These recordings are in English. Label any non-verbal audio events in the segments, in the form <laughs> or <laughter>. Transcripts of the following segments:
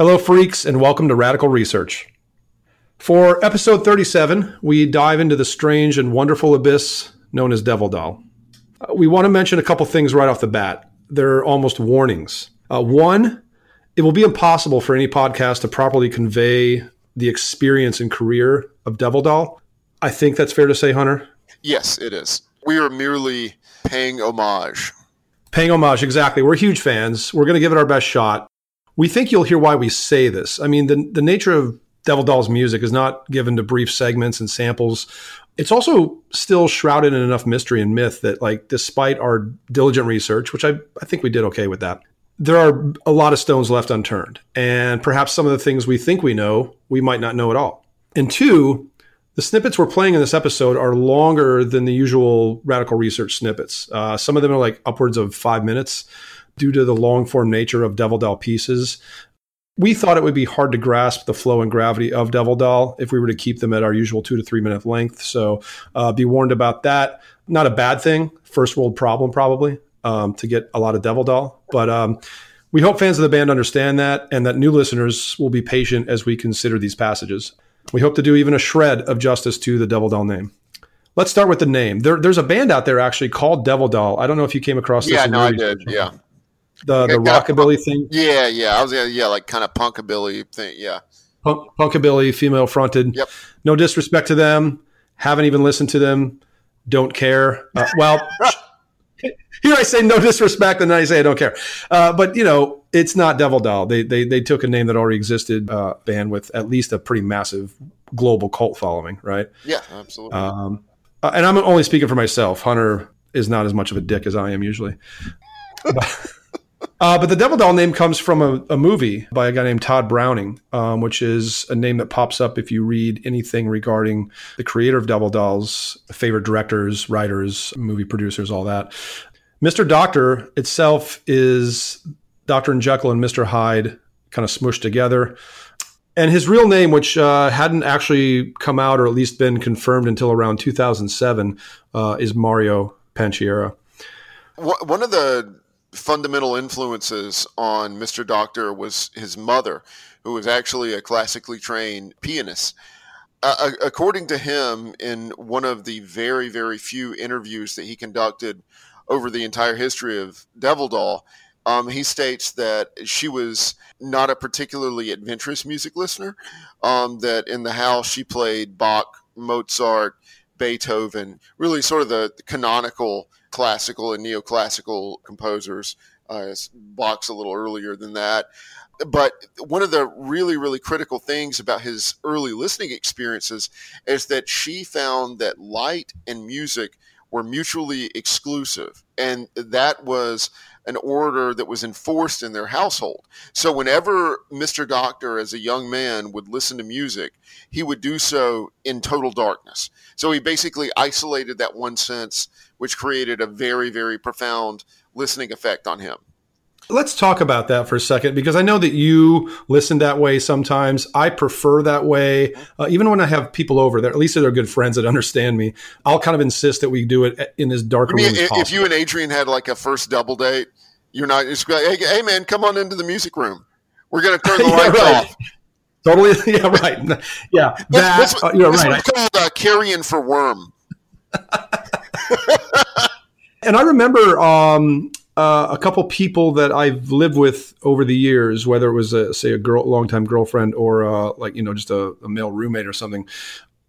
Hello, freaks, and welcome to Radical Research. For episode 37, we dive into the strange and wonderful abyss known as Devil Doll. Uh, we want to mention a couple things right off the bat. They're almost warnings. Uh, one, it will be impossible for any podcast to properly convey the experience and career of Devil Doll. I think that's fair to say, Hunter. Yes, it is. We are merely paying homage. Paying homage, exactly. We're huge fans. We're going to give it our best shot. We think you'll hear why we say this. I mean, the, the nature of Devil Doll's music is not given to brief segments and samples. It's also still shrouded in enough mystery and myth that, like, despite our diligent research, which I, I think we did okay with that, there are a lot of stones left unturned. And perhaps some of the things we think we know, we might not know at all. And two, the snippets we're playing in this episode are longer than the usual radical research snippets. Uh, some of them are like upwards of five minutes due to the long form nature of Devil Doll pieces. We thought it would be hard to grasp the flow and gravity of Devil Doll if we were to keep them at our usual two to three minute length. So uh, be warned about that. Not a bad thing. First world problem, probably, um, to get a lot of Devil Doll. But um, we hope fans of the band understand that and that new listeners will be patient as we consider these passages. We hope to do even a shred of justice to the Devil Doll name. Let's start with the name. There, there's a band out there actually called Devil Doll. I don't know if you came across this. Yeah, no, I did. Yeah. The the rockabilly thing. Yeah, yeah. I was yeah, like kind of punkabilly thing. Yeah. Punk, punkabilly, female fronted. Yep. No disrespect to them. Haven't even listened to them. Don't care. Uh, well, <laughs> here I say no disrespect, and then I say I don't care. Uh, but you know, it's not Devil Doll. They they they took a name that already existed, uh, band with at least a pretty massive global cult following, right? Yeah, absolutely. Um, uh, and I'm only speaking for myself. Hunter is not as much of a dick as I am usually. <laughs> Uh, but the Devil Doll name comes from a, a movie by a guy named Tod Browning, um, which is a name that pops up if you read anything regarding the creator of Devil Dolls, favorite directors, writers, movie producers, all that. Mr. Doctor itself is Dr. and Jekyll and Mr. Hyde kind of smushed together. And his real name, which uh, hadn't actually come out or at least been confirmed until around 2007, uh, is Mario Panciera. One of the fundamental influences on Mr. Doctor was his mother, who was actually a classically trained pianist. Uh, according to him, in one of the very, very few interviews that he conducted over the entire history of Devil Doll, um, he states that she was not a particularly adventurous music listener. Um, that in the house she played Bach, Mozart, Beethoven, really sort of the canonical classical and neoclassical composers. Uh, Bach's a little earlier than that. But one of the really, really critical things about his early listening experiences is that she found that light and music were mutually exclusive. And that was an order that was enforced in their household. So whenever Mr. Doctor, as a young man, would listen to music, he would do so in total darkness. So he basically isolated that one sense, which created a very, very profound listening effect on him. Let's talk about that for a second because I know that you listen that way sometimes. I prefer that way. Uh, even when I have people over there, at least they're good friends that understand me, I'll kind of insist that we do it in this dark I mean, if, if you and Adrian had like a first double date, you're not just hey, hey man, come on into the music room. We're going to turn <laughs> the yeah, lights right. off. Totally. <laughs> Yeah. Right. Yeah. That. This, uh, you're this right. called uh, carrying for worm. <laughs> and I remember um, uh, a couple people that I've lived with over the years, whether it was a, say a girl, longtime girlfriend, or uh, like you know just a, a, male roommate or something.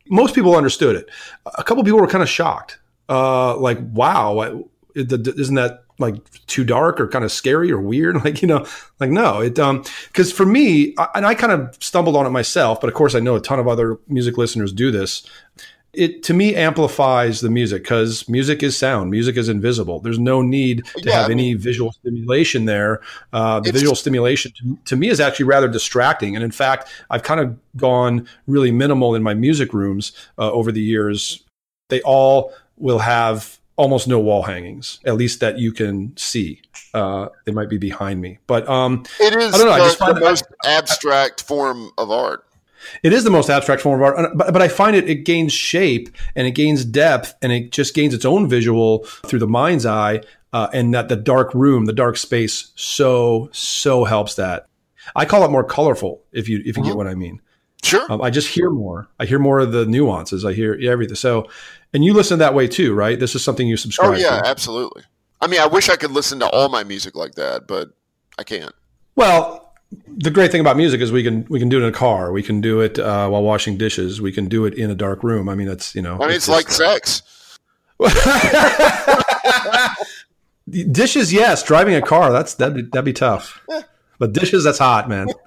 Most people understood it. A couple people were kind of shocked, uh, like, "Wow, isn't that like too dark or kind of scary or weird <laughs> like you know like no it um because for me and i kind of stumbled on it myself but of course i know a ton of other music listeners do this it to me amplifies the music because music is sound music is invisible there's no need to yeah, have I any visual stimulation there uh, the visual stimulation to, to, me is actually rather distracting and in fact i've kind of gone really minimal in my music rooms uh, over the years they all will have almost no wall hangings, at least that you can see. Uh, they might be behind me, but um, it is. I don't know. The, I just find the most I, abstract form of art. It is the most abstract form of art, but, but I find it it gains shape and it gains depth and it just gains its own visual through the mind's eye. Uh, and that the dark room, the dark space, so so helps that. I call it more colorful. If you if you Mhm. get what I mean. Sure. Um, I just hear more. I hear more of the nuances. I hear everything. So, and you listen that way too, right? This is something you subscribe oh yeah, to. absolutely. I mean, I wish I could listen to all my music like that, but I can't. Well, the great thing about music is we can we can do it in a car. We can do it uh, while washing dishes. We can do it in a dark room. I mean, it's you know. I mean, it's, like sex. <laughs> dishes, yes. Driving a car, that's that'd be, that'd be tough. But dishes, that's hot, man. <laughs>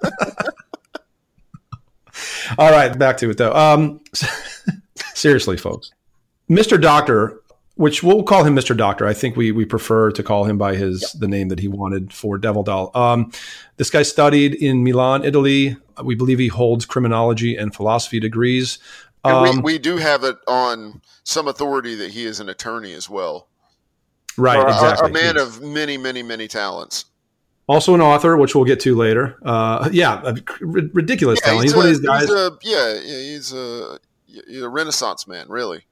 All right, back to it though. Um, <laughs> seriously, folks, Mr. Doctor, which we'll call him Mr. Doctor. I think we we prefer to call him by his the name that he wanted for Devil Doll. Um, this guy studied in Milan, Italy. We believe he holds criminology and philosophy degrees. And Um, we, we do have it on some authority that he is an attorney as well. right, Or a- exactly. A, man Yes. of many, many, many talents. also an author, which we'll get to later. Uh, yeah, a ri- ridiculous talent. He's, a, one of these guys He's a, yeah, yeah, he's a, he's a Renaissance man, really.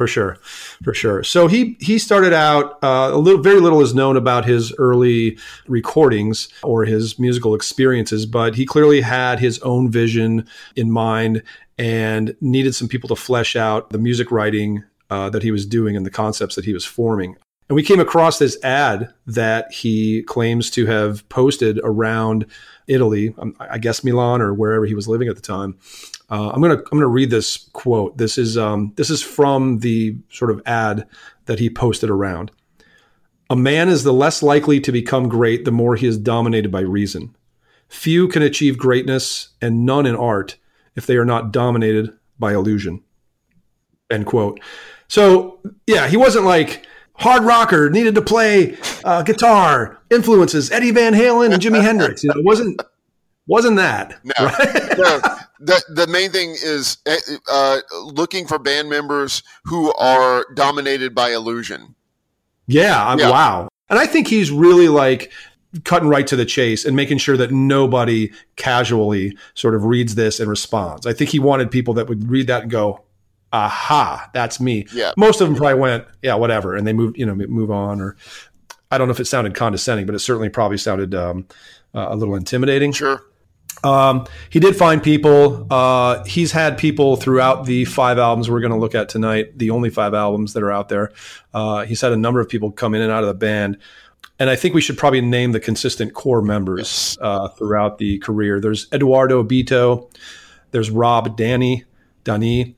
For sure, for sure. So he he started out uh, a little, very little is known about his early recordings or his musical experiences, but he clearly had his own vision in mind and needed some people to flesh out the music writing uh, that he was doing and the concepts that he was forming. And we came across this ad that he claims to have posted around Italy, um, I guess Milan or wherever he was living at the time. Uh, I'm gonna I'm gonna read this quote. This is um, this is from the sort of ad that he posted around. A man is the less likely to become great the more he is dominated by reason. Few can achieve greatness, and none in art, if they are not dominated by illusion. End quote. So yeah, he wasn't like hard rocker needed to play uh, guitar influences Eddie Van Halen and Jimi Hendrix. You know, it wasn't wasn't that No. right? no, <laughs> the the main thing is uh, uh, looking for band members who are dominated by illusion. Yeah, I'm, Yeah. wow. And I think he's really like cutting right to the chase and making sure that nobody casually sort of reads this and responds. I think he wanted people that would read that and go, "Aha, that's me." Yeah. Most of them probably went, "Yeah, whatever," and they move, you know, move on. Or I don't know if it sounded condescending, but it certainly probably sounded um, uh, a little intimidating. Sure. Um, he did find people. Uh, he's had people throughout the five albums we're going to look at tonight, the only five albums that are out there. Uh, he's had a number of people come in and out of the band. And I think we should probably name the consistent core members uh, throughout the career. There's Edoardo Beato, there's Rob Danny, Dani,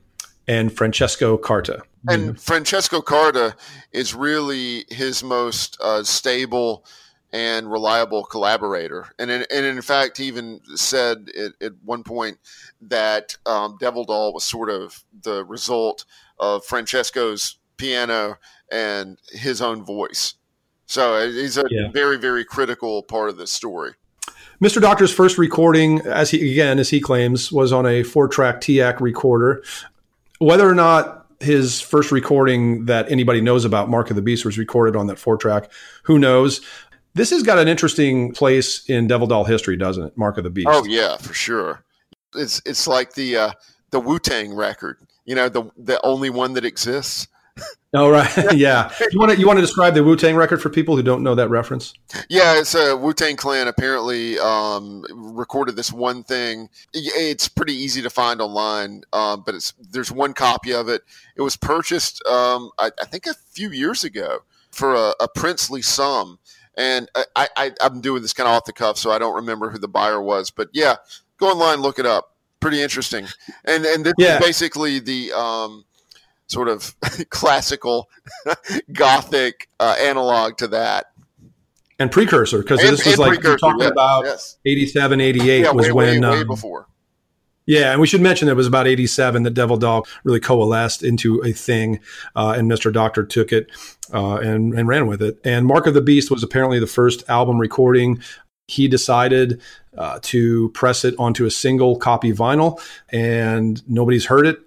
and Francesco Carta. And Francesco Carta is really his most uh, stable and reliable collaborator. And in, and in fact, he even said at, at one point that um, Devil Doll was sort of the result of Francesco's piano and his own voice. So uh, he's a Yeah. very, very critical part of this story. Mr. Doctor's first recording, as he again as he claims, was on a four-track TAC recorder. Whether or not his first recording that anybody knows about, Mark of the Beast, was recorded on that four-track, who knows? This has got an interesting place in Devil Doll history, doesn't it? Mark of the Beast. Oh yeah, for sure. It's it's like the uh, the Wu Tang record. You know, the the only one that exists. <laughs> Oh, right. <laughs> yeah. You want to you want to describe the Wu Tang record for people who don't know that reference? Yeah, it's a Wu Tang Clan. Apparently, um, recorded this one thing. It's pretty easy to find online, um, but it's there's one copy of it. It was purchased, um, I, I think, a few years ago for a, a princely sum. And I, I, I'm doing this kind of off the cuff, so I don't remember who the buyer was. But yeah, go online, look it up. Pretty interesting. And and this Yeah. is basically the um, sort of <laughs> classical <laughs> gothic uh, analog to that. And precursor, because this was like precursor, you're talking yeah, about yes. 87, 88 yeah, was way, when way, way um, before. Yeah, and we should mention that it was about 87 that Devil Doll really coalesced into a thing, uh, and Mr. Doctor took it uh, and, and ran with it. And Mark of the Beast was apparently the first album recording. He decided uh, to press it onto a single copy vinyl, and nobody's heard it.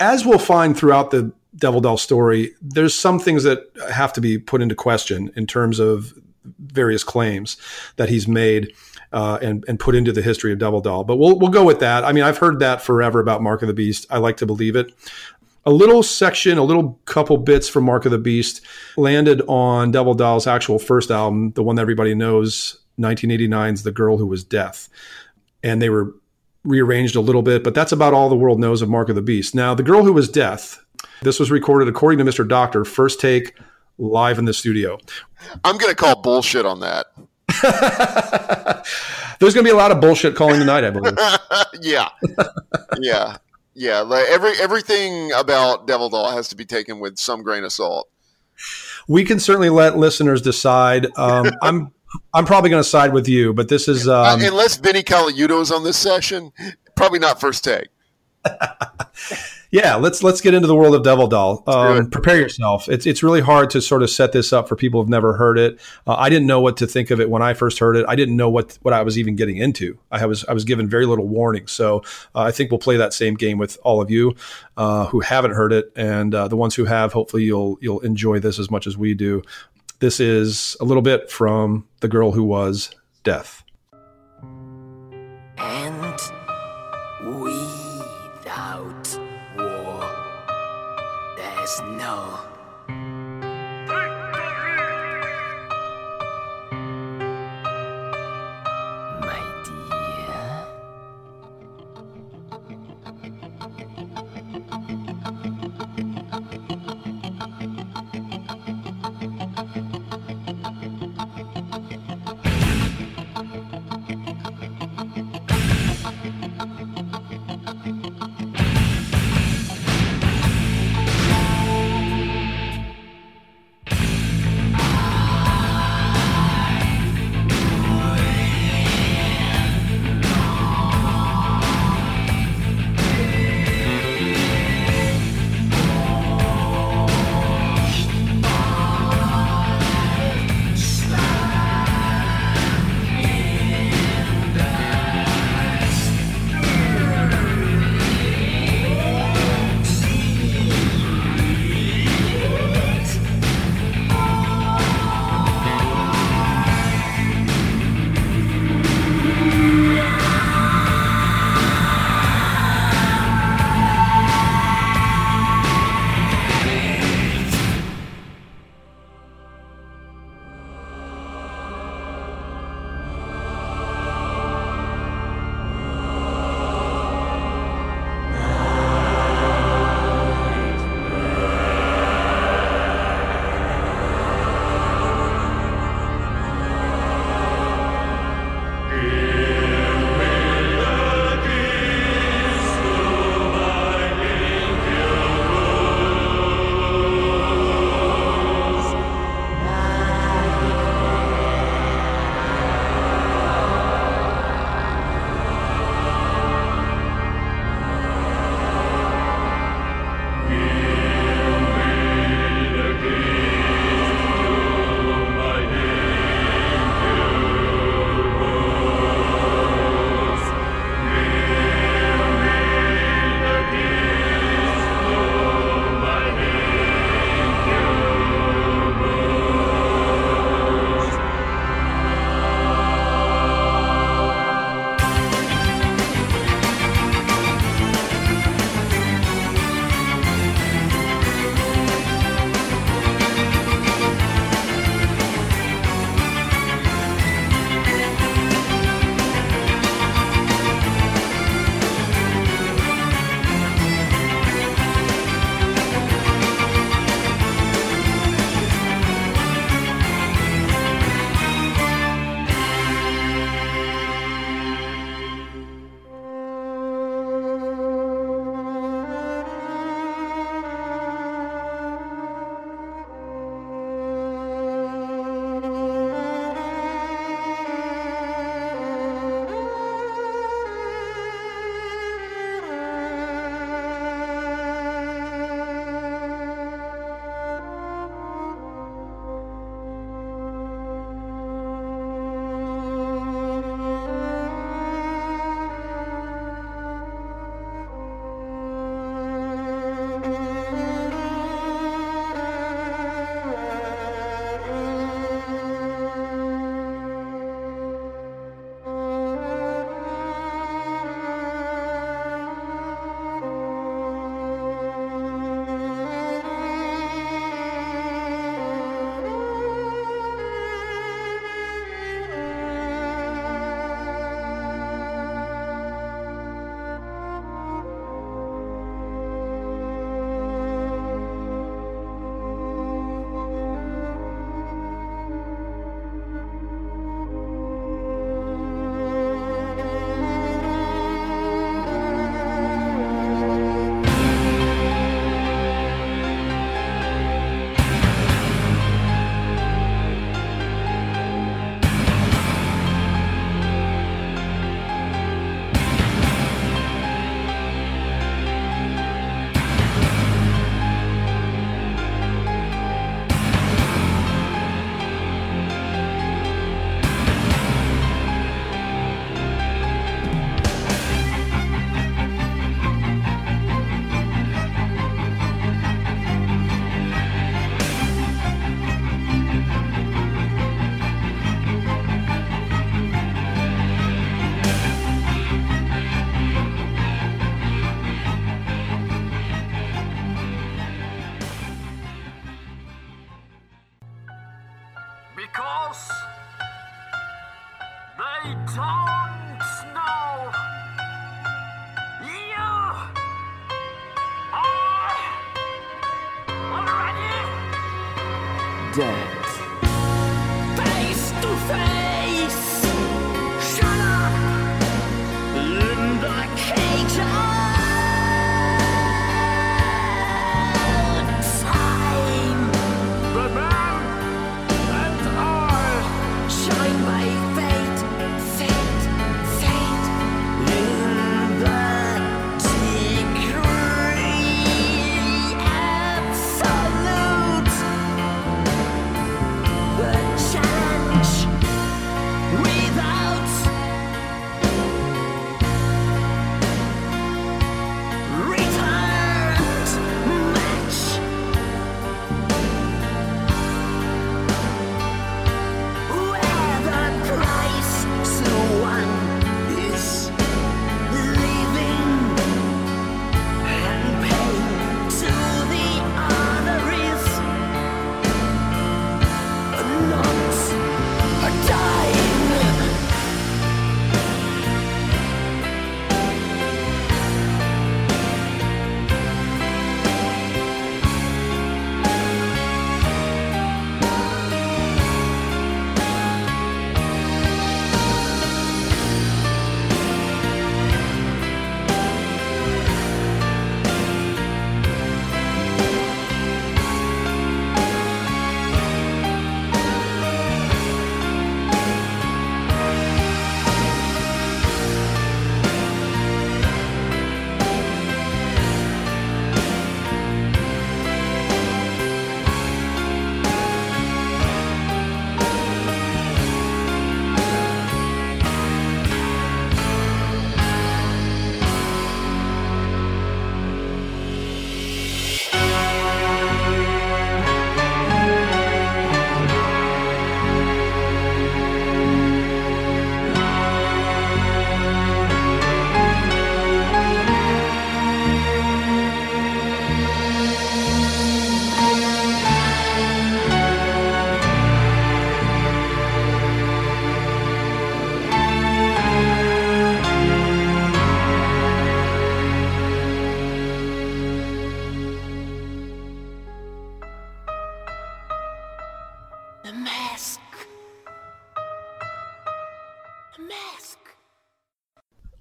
As we'll find throughout the Devil Doll story, there's some things that have to be put into question in terms of various claims that he's made uh, and and put into the history of Devil Doll. But we'll we'll go with that. I mean, I've heard that forever about Mark of the Beast. I like to believe it. A little section, a little couple bits from Mark of the Beast landed on Devil Doll's actual first album, the one that everybody knows 1989's The Girl Who Was Death. And they were rearranged a little bit, but that's about all the world knows of Mark of the Beast. Now, The Girl Who Was Death, this was recorded, according to Mr. Doctor, first take live in the studio. I'm going to call bullshit on that. <laughs> There's going to be a lot of bullshit calling tonight, I believe. <laughs> yeah. Yeah. Yeah. Like every everything about Devil Doll has to be taken with some grain of salt. We can certainly let listeners decide. Um, <laughs> I'm I'm probably going to side with you, but this is um, uh, unless Vinnie Colaiuta is on this session, probably not first take. Yeah, let's let's get into the world of Devil Doll. Um, prepare yourself. It's it's really hard to sort of set this up for people who've never heard it. Uh, I didn't know what to think of it when I first heard it. I didn't know what what I was even getting into. I was I was given very little warning. So uh, I think we'll play that same game with all of you uh, who haven't heard it, and uh, the ones who have. Hopefully, you'll you'll enjoy this as much as we do. This is a little bit from the girl who was death.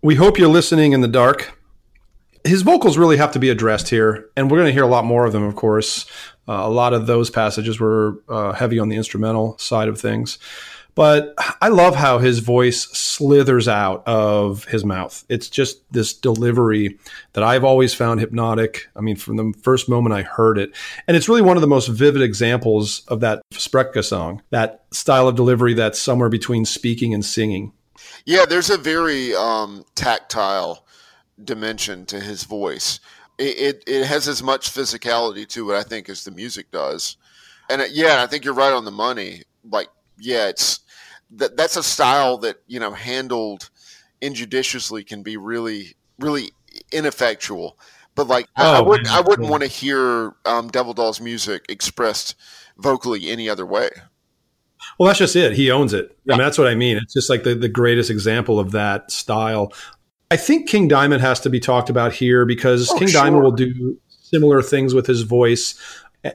We hope you're listening in the dark. His vocals really have to be addressed here, and we're going to hear a lot more of them, of course. Uh, a lot of those passages were uh, heavy on the instrumental side of things. But I love how his voice slithers out of his mouth. It's just this delivery that I've always found hypnotic. I mean, from the first moment I heard it. And it's really one of the most vivid examples of that Sprechgesang, that style of delivery that's somewhere between speaking and singing. Yeah, there's a very um, tactile dimension to his voice. It, it, it has as much physicality to it, I think, as the music does. And it, yeah, I think you're right on the money. Like, yeah, it's that that's a style that you know handled injudiciously can be really really ineffectual. But like, I, I Oh, wouldn't man. I wouldn't want to hear um, Devil Dolls music expressed vocally any other way. Well, that's just it. He owns it. Yeah. I mean, that's what I mean. It's just like the, the greatest example of that style. I think King Diamond has to be talked about here because Oh, King sure. Diamond will do similar things with his voice.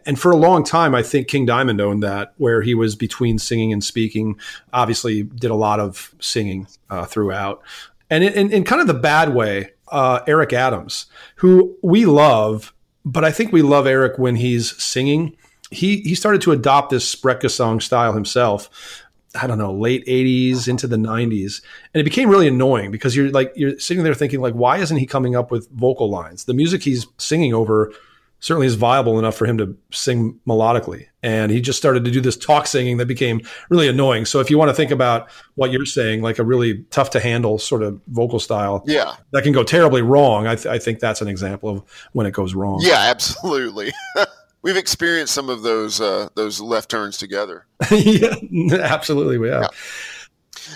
And for a long time, I think King Diamond owned that, where he was between singing and speaking. Obviously, did a lot of singing uh, throughout. And in, in, in kind of the bad way, uh, Eric Adams, who we love, but I think we love Eric when he's singing. He he started to adopt this Sprechgesang style himself. I don't know, late '80s into the '90s, and it became really annoying because you're like you're sitting there thinking like, why isn't he coming up with vocal lines? The music he's singing over certainly is viable enough for him to sing melodically, and he just started to do this talk singing that became really annoying. So if you want to think about what you're saying, like a really tough to handle sort of vocal style, Yeah, that can go terribly wrong. I, th- I think that's an example of when it goes wrong. yeah, absolutely. <laughs> We've experienced some of those uh, those left turns together. <laughs> yeah, absolutely. We have.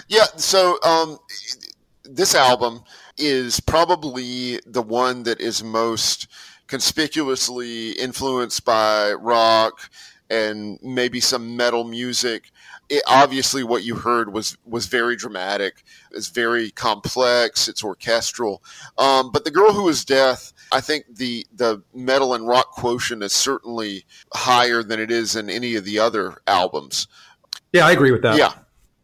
Yeah, so um, this album is probably the one that is most conspicuously influenced by rock and maybe some metal music. it, obviously what you heard was was very dramatic. It's very complex. It's orchestral. Um, but the girl who was death, I think the the metal and rock quotient is certainly higher than it is in any of the other albums. Yeah, I agree with that. Yeah,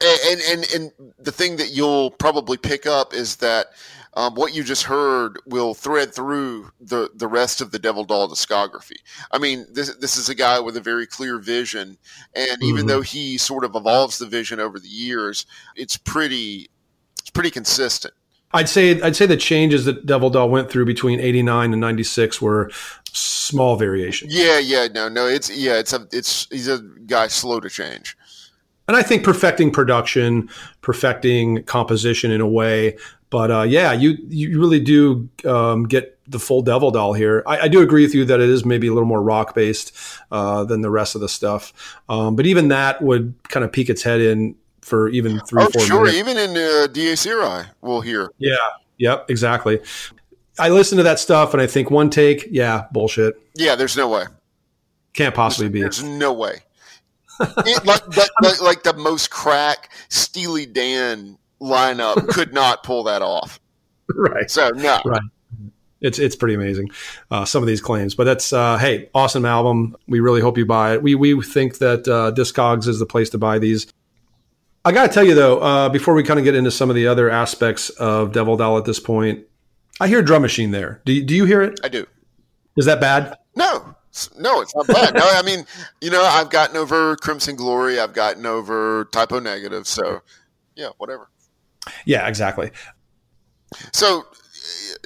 and and and the thing that you'll probably pick up is that um, what you just heard will thread through the the rest of the Devil Doll discography. I mean, this this is a guy with a very clear vision, and even Mhm. though he sort of evolves the vision over the years, it's pretty it's pretty consistent. I'd say I'd say the changes that Devil Doll went through between '89 and '96 were small variations, Yeah, yeah, no, no, it's yeah, it's a it's he's a guy slow to change. and I think perfecting production, perfecting composition in a way. But uh, yeah, you you really do um, get the full Devil Doll here. I, I do agree with you that it is maybe a little more rock based uh, than the rest of the stuff. Um, but even that would kind of peek its head in for even three, Oh, four sure, minutes. even in uh, Dies Irae, we'll hear. Yeah. Yep. Exactly. I listen to that stuff and I think one take, yeah, bullshit. Yeah, there's no way. Can't possibly be. There's no way. It, like, that, like, <laughs> like the most crack Steely Dan lineup <laughs> could not pull that off. right. So no, Right. It's it's pretty amazing. Uh, some of these claims, but that's uh, hey, awesome album. We really hope you buy it. We we think that uh, Discogs is the place to buy these. I got to tell you though, uh, before we kind of get into some of the other aspects of Devil Doll at this point, I hear drum machine there. Do you, do you hear it? I do. Is that bad? No, no, it's not bad. No, I mean, you know, I've gotten over Crimson Glory. I've gotten over Type O Negative. So yeah, whatever. Yeah, exactly. So,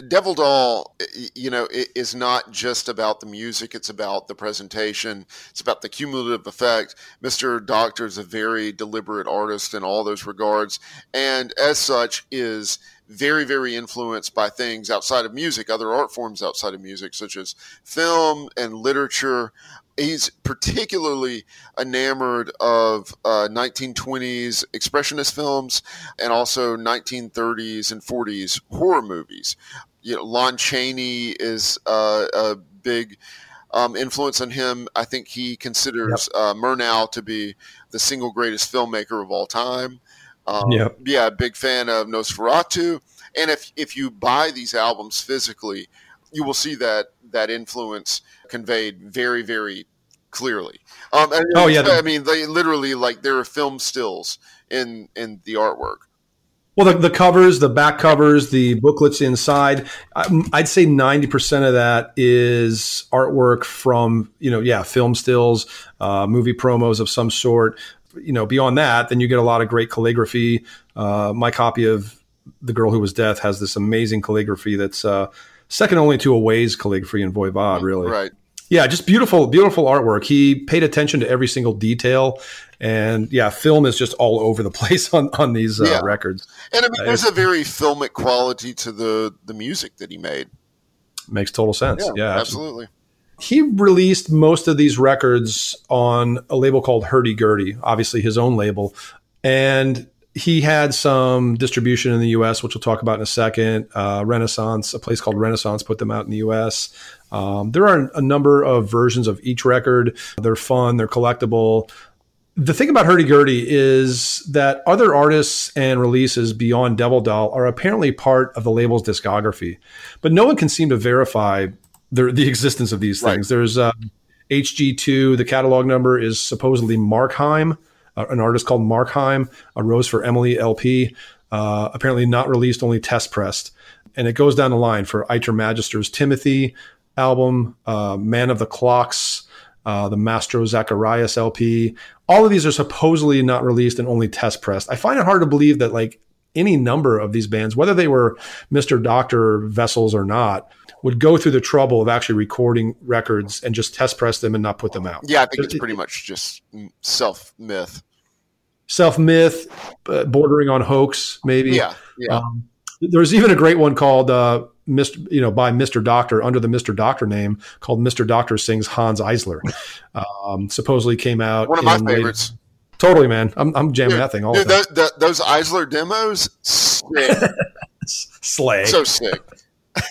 Devil Doll, you know, is not just about the music. It's about the presentation. It's about the cumulative effect. Mr. Doctor is a very deliberate artist in all those regards, and as such is very, very influenced by things outside of music, other art forms outside of music, such as film and literature. He's particularly enamored of uh, 1920s expressionist films and also 1930s and 40s horror movies. You know, Lon Chaney is uh, a big um, influence on him. I think he considers uh, Murnau to be the single greatest filmmaker of all time. Um, Yep. Yeah, big fan of Nosferatu. And if if you buy these albums physically, you will see that that influence conveyed very very clearly. Um, and- Oh, yeah. I mean, they literally like there are film stills in in the artwork. Well, the, the covers, the back covers, the booklets inside, I- I'd say 90% of that is artwork from, you know, yeah, film stills, uh, movie promos of some sort. You know, beyond that, then you get a lot of great calligraphy. Uh, my copy of The Girl Who Was Death has this amazing calligraphy that's uh, second only to Away's calligraphy in Voivod, really. Right. Yeah, just beautiful, beautiful artwork. He paid attention to every single detail. And yeah, film is just all over the <laughs> place on, on these uh, Yeah. records. And I mean, Uh, there's a very filmic quality to the the music that he made. Makes total sense. Yeah, absolutely. absolutely. He released most of these records on a label called Hurdy Gurdy, obviously his own label. And he had some distribution in the US, which we'll talk about in a second. Uh, Renaissance, a place called Renaissance, put them out in the US. Um, there are a number of versions of each record. They're fun, they're collectible. The thing about Hurdy Gurdy is that other artists and releases beyond Devil Doll are apparently part of the label's discography, but no one can seem to verify the, the existence of these Right. things. There's uh, HG2, the catalog number is supposedly Markheim, an artist called Markheim, a Rose for Emily LP, uh, apparently not released, only test pressed. And it goes down the line for Iter Magister's Timothy album, uh, Man of the Clocks, uh, the Mastro Zacharias LP. All of these are supposedly not released and only test pressed. I find it hard to believe that like any number of these bands, whether they were Mr. Doctor vessels or not, would go through the trouble of actually recording records and just test press them and not put them out. Yeah, I think it's pretty much just self myth. Self myth, uh, bordering on hoax, maybe. Yeah, yeah. Um, there's even a great one called uh, Mr. You know, by Mr. Doctor under the Mr. Doctor name called Mr. Doctor sings Hanns Eisler. <laughs> Um, supposedly came out. One of my in late- favorites. Totally, man. I'm, I'm jamming Dude, that thing all Dude, the time. tho- tho- those Eisler demos, sick. <laughs> Slay. so sick. <laughs>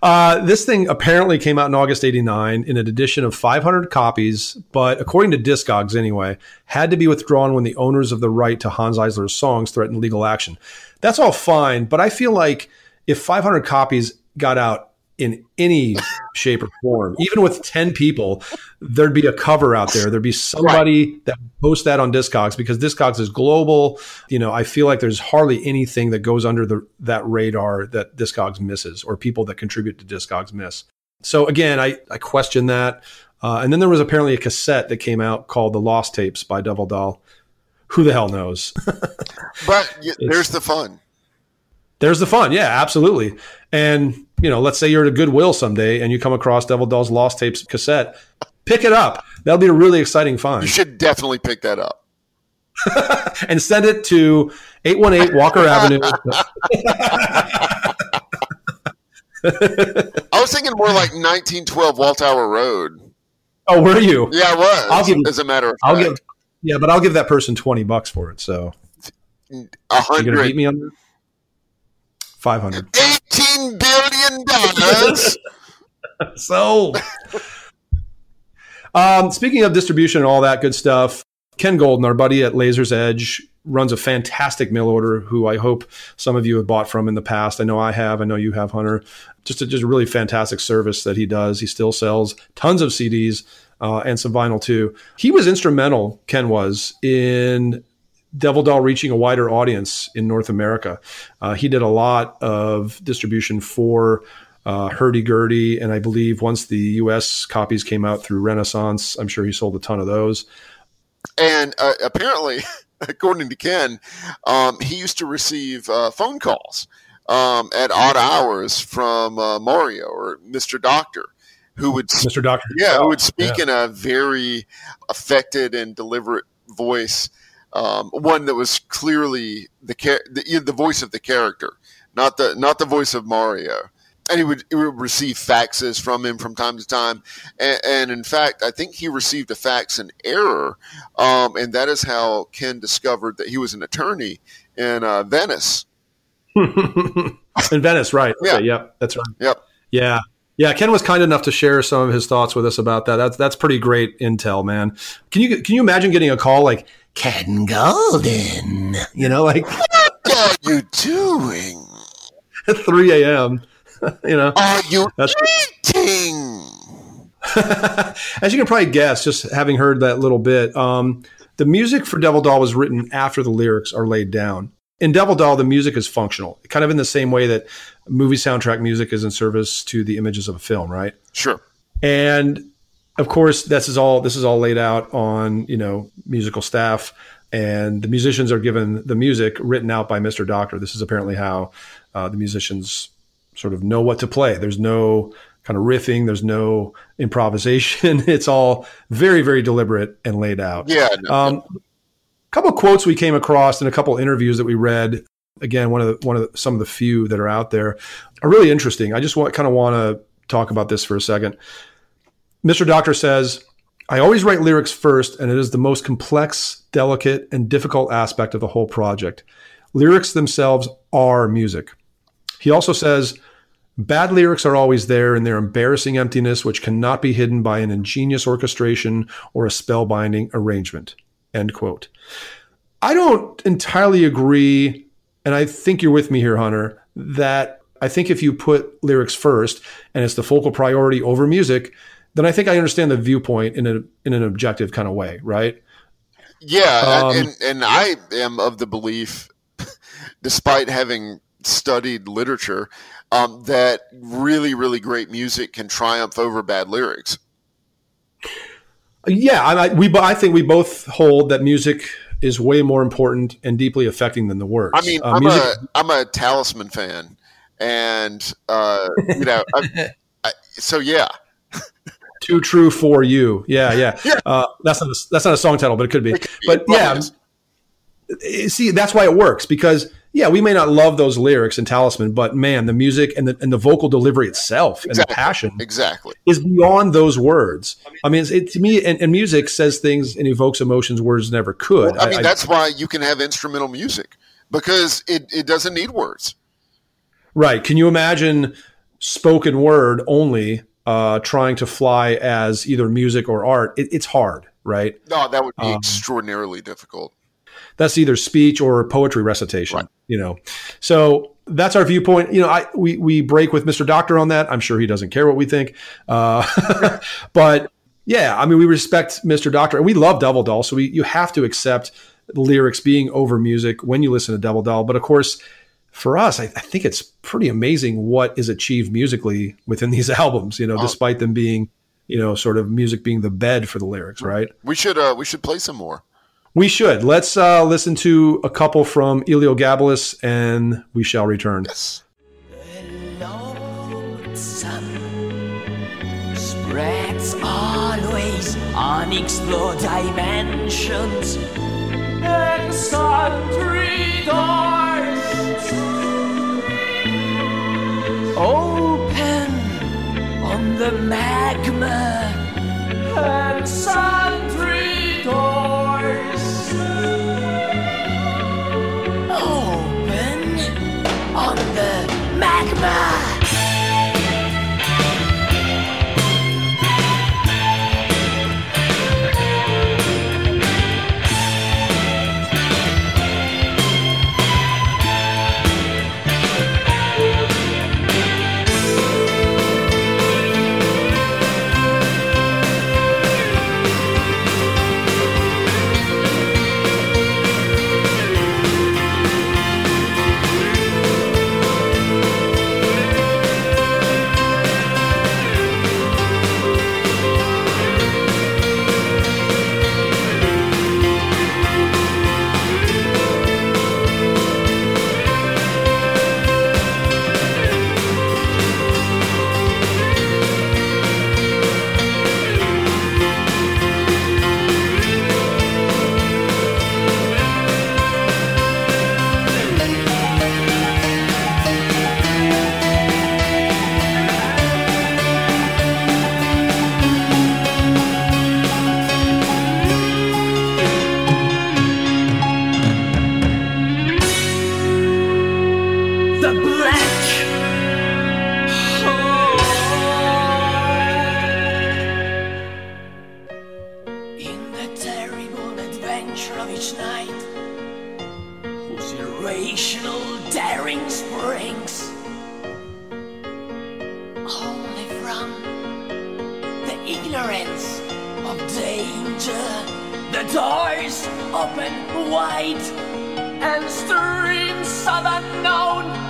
Uh, this thing apparently came out in August 89 in an edition of 500 copies, but according to Discogs anyway, had to be withdrawn when the owners of the right to Hanns Eisler's songs threatened legal action. That's all fine, but I feel like if 500 copies got out in any shape or form, even with 10 people, there'd be a cover out there. There'd be somebody that would post that on Discogs because Discogs is global. You know, I feel like there's hardly anything that goes under the that radar that Discogs misses or people that contribute to Discogs miss. So again, I, I question that. Uh, and then there was apparently a cassette that came out called The Lost Tapes by Devil Doll. Who the hell knows? <laughs> But y- there's the fun. There's the fun. Yeah, absolutely. And, you know, let's say you're at a Goodwill someday and you come across Devil Doll's Lost Tapes cassette, pick it up. That'll be a really exciting find. You should definitely pick that up. <laughs> and send it to 818 Walker Avenue. <laughs> I was thinking more like 1912 Walltower Road. Oh, were you? Yeah, it was. I'll give- as a matter of I'll fact. give, yeah, but I'll give that person 20 bucks for it. So a you going to beat hundred me on that? 500. eighteen billion dollars. <laughs> So, um, speaking of distribution and all that good stuff, Ken Golden, our buddy at Laser's Edge, runs a fantastic mail order. Who I hope some of you have bought from in the past. I know I have. I know you have, Hunter. Just a, just a really fantastic service that he does. He still sells tons of CDs uh, and some vinyl too. He was instrumental. Ken was in Devil Doll reaching a wider audience in North America. Uh, he did a lot of distribution for uh, Hurdy Gurdy, and I believe once the U.S. copies came out through Renaissance, I'm sure he sold a ton of those. and uh, apparently, <laughs> according to Ken, um, he used to receive uh, phone calls um, at odd hours from uh, Mario or Mister Doctor, who would Mr. Doctor. yeah, who would speak in a very affected and deliberate voice, um, one that was clearly the, char- the the voice of the character, not the not the voice of Mario. And he would, he would receive faxes from him from time to time, and, and in fact, I think he received a fax in error, um, and that is how Ken discovered that he was an attorney in uh, Venice. <laughs> in Venice, right? Yeah. Okay, yep, that's right. Yep. Yeah, yeah. Ken was kind enough to share some of his thoughts with us about that. That's that's pretty great intel, man. Can you can you imagine getting a call like Ken Golden? You know, like What are you doing? at <laughs> 3 a.m. <laughs> You know, Are you That's- eating? <laughs> As you can probably guess, just having heard that little bit, um, the music for Devil Doll was written after the lyrics are laid down. In Devil Doll, the music is functional, kind of in the same way that movie soundtrack music is in service to the images of a film, right? Sure. And of course, this is all this is all laid out on you know musical staff, and the musicians are given the music written out by Mr. Doctor. This is apparently how uh, the musicians sort of know what to play. There's no kind of riffing. There's no improvisation. <laughs> It's all very very deliberate and laid out. Yeah. no, Um, a couple of quotes we came across in a couple of interviews that we read. Again, one of the, one of the, some of the few that are out there are really interesting. I just want, kind of want to talk about this for a second. Mr. Doctor says, "I always write lyrics first, and it is the most complex, delicate, and difficult aspect of the whole project. Lyrics themselves are music." He also says, Bad lyrics are always there in their embarrassing emptiness, which cannot be hidden by an ingenious orchestration or a spellbinding arrangement. End quote. I don't entirely agree, and I think you're with me here, Hunter, that I think if you put lyrics first and it's the focal priority over music, then I think I understand the viewpoint in a in an objective kind of way, right? Yeah, Um, and and I am of the belief, <laughs> despite having studied literature, um, that really really great music can triumph over bad lyrics. Yeah, I, I- we I think we both hold that music is way more important and deeply affecting than the words. I mean, Uh, I'm music, a I'm a Talisman fan, and uh, you know, I, <laughs> I, so yeah, too true for you. Yeah, yeah. <laughs> Yeah. Uh, that's not a, that's not a song title, but it could be. It could be. But yeah, eh, see, that's why it works because yeah, we may not love those lyrics in Talisman, but man, the music and the and the vocal delivery itself and Exactly. the passion exactly. is beyond those words. I mean, it, to me, and, and music says things and evokes emotions words never could. I mean, that's why you can have instrumental music because it, it doesn't need words. Right. Can you imagine spoken word only, uh, trying to fly as either music or art, it, it's hard, right? No, that would be Um, extraordinarily difficult. That's either speech or poetry recitation, Right. you know. So that's our viewpoint. You know, I we we break with Mr. Doctor on that. I'm sure he doesn't care what we think, uh, <laughs> but yeah, I mean, we respect Mr. Doctor and we love Devil Doll, so we you have to accept lyrics being over music when you listen to Devil Doll. But of course, for us, I, I think it's pretty amazing what is achieved musically within these <laughs> albums. You know, Oh. despite them being, you know, sort of music being the bed for the lyrics, right? We should uh, we should play some more. We should. Let's uh, listen to a couple from Eliogabalus and we shall return. Yes. spreads always unexplored dimensions and sundry doors open on the magma and sundry doors open on the magma. Each night, whose irrational daring springs only from the ignorance of danger. The doors open wide and streams of unknown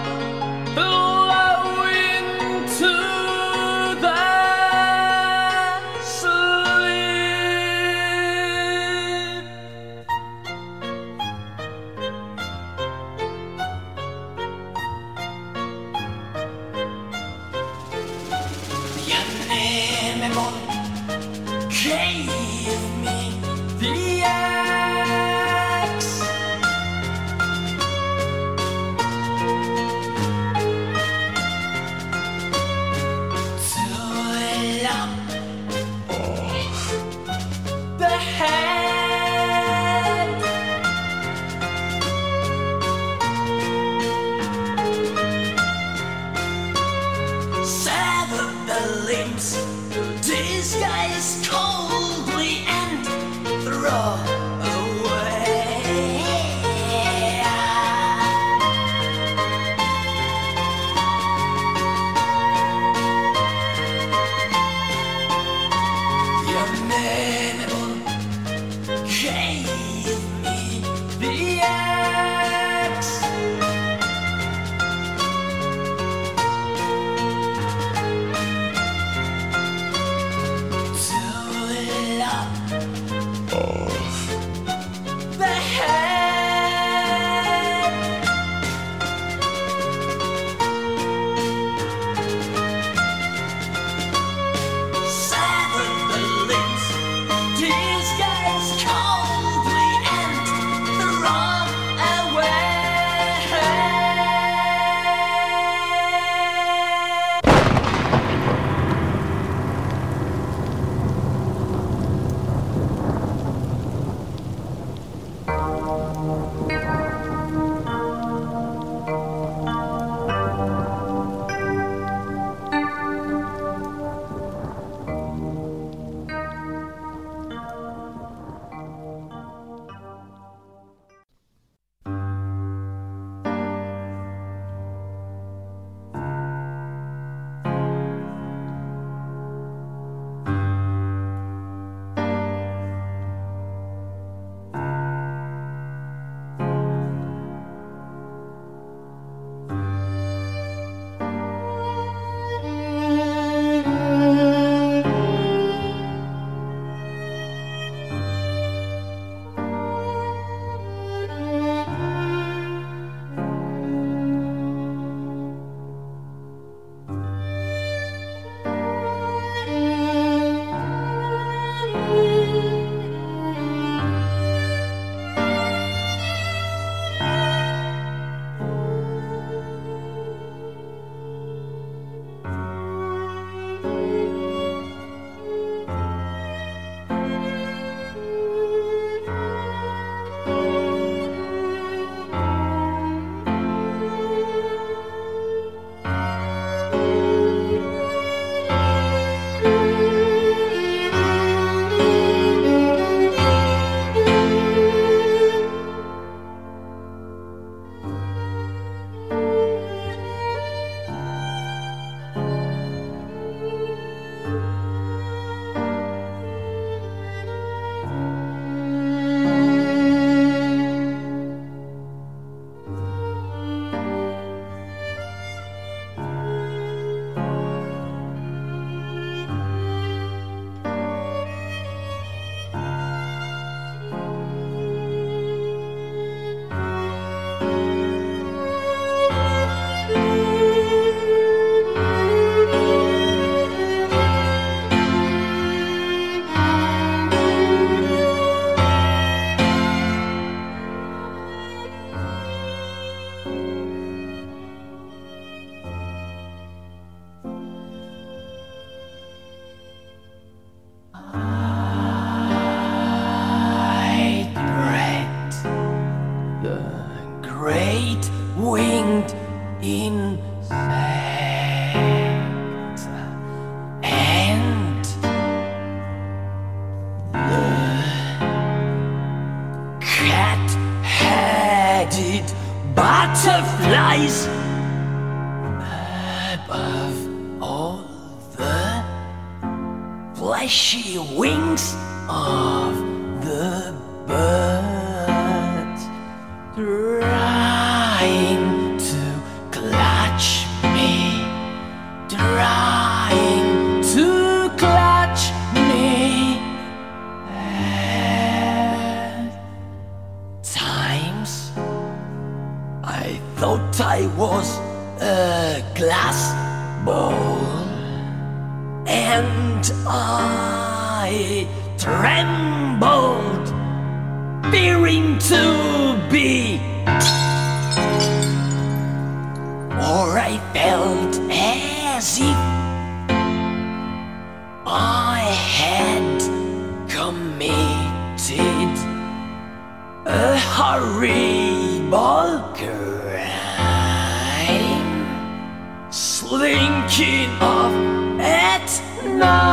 bowl and I trembled, fearing to be. Or I felt as if I had committed a horrible crime, slinking off at night.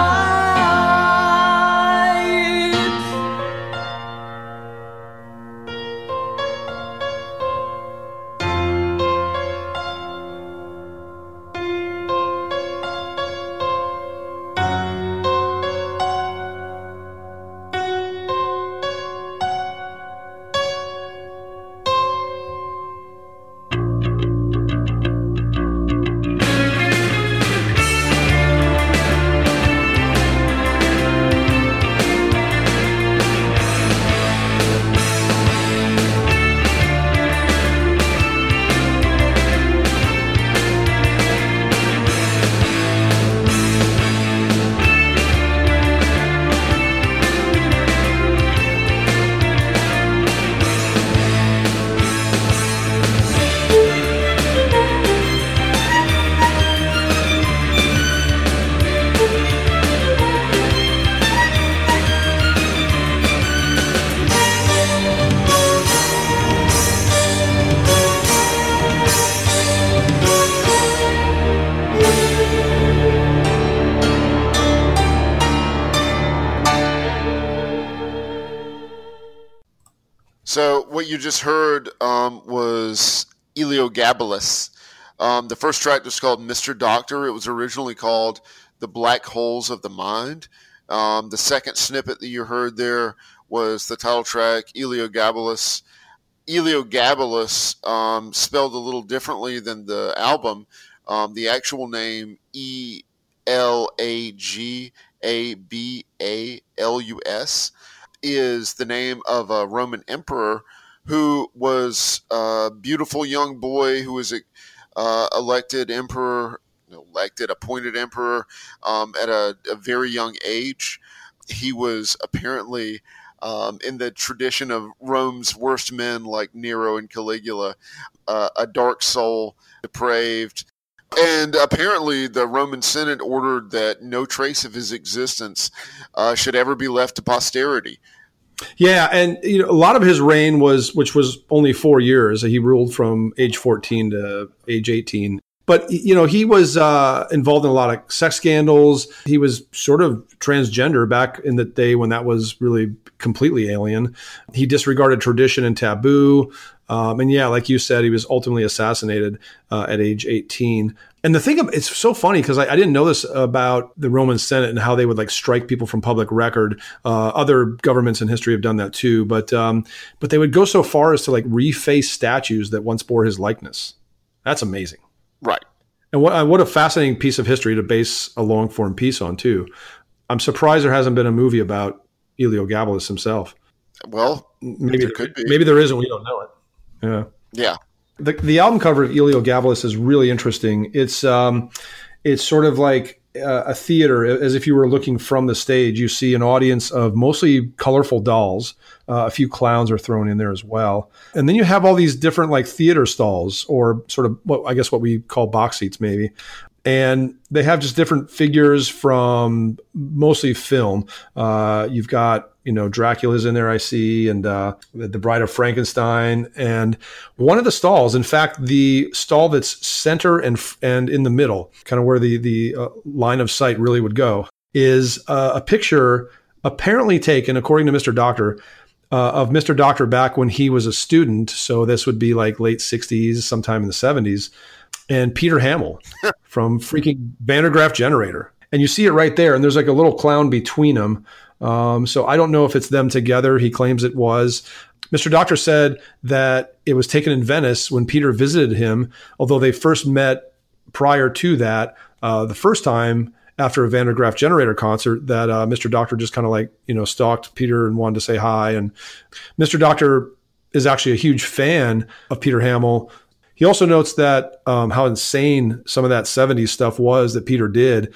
Just heard um, was Eliogabalus. Um, the first track was called Mr. Doctor. It was originally called The Black Holes of the Mind. Um, the second snippet that you heard there was the title track Eliogabalus. Eliogabalus, um, spelled a little differently than the album. Um, the actual name E L A G A B A L U S is the name of a Roman emperor who was a beautiful young boy who was uh, elected emperor, elected, appointed emperor um, at a, a, very young age. He was apparently um, in the tradition of Rome's worst men like Nero and Caligula, uh, a dark soul, depraved. And apparently, the Roman Senate ordered that no trace of his existence uh, should ever be left to posterity. Yeah, and you know, a lot of his reign was, which was only four years. He ruled from age 14 to age 18. But you know, he was uh, involved in a lot of sex scandals. He was sort of transgender back in the day when that was really completely alien. He disregarded tradition and taboo. Um, and yeah, like you said, he was ultimately assassinated uh, at age 18. And the thing, it's so funny because I, I, didn't know this about the Roman Senate and how they would like strike people from public record. Uh, other governments in history have done that too, but um, but they would go so far as to like reface statues that once bore his likeness. That's amazing, right? And what what a fascinating piece of history to base a long form piece on too. I'm surprised there hasn't been a movie about Eliogabalus himself. Well, maybe there could be. Maybe there isn't. We don't know it. Yeah. Yeah. The, the album cover of Elio Eliogabalus is really interesting. It's um, it's sort of like a theater, as if you were looking from the stage. You see an audience of mostly colorful dolls. Uh, a few clowns are thrown in there as well, and then you have all these different like theater stalls, or sort of what I guess what we call box seats, maybe. And they have just different figures from mostly film. Uh, you've got you know, Dracula's in there, I see, and uh, the, the Bride of Frankenstein. And one of the stalls, in fact, the stall that's center and and in the middle, kind of where the the uh, line of sight really would go, is uh, a picture apparently taken, according to Mr. Doctor, uh, of Mr. Doctor back when he was a student. So this would be like late 60s, sometime in the 70s. And Peter Hammill <laughs> from freaking Van Generator. And you see it right there. And there's like a little clown between them. Um, so I don't know if it's them together. He claims it was. Mr. Doctor said that it was taken in Venice when Peter visited him, although they first met prior to that. Uh, the first time after a Van der Graaf Generator concert that uh, Mr. Doctor just kind of like you know stalked Peter and wanted to say hi. And Mr. Doctor is actually a huge fan of Peter Hammill. He also notes that um, how insane some of that '70s stuff was that Peter did.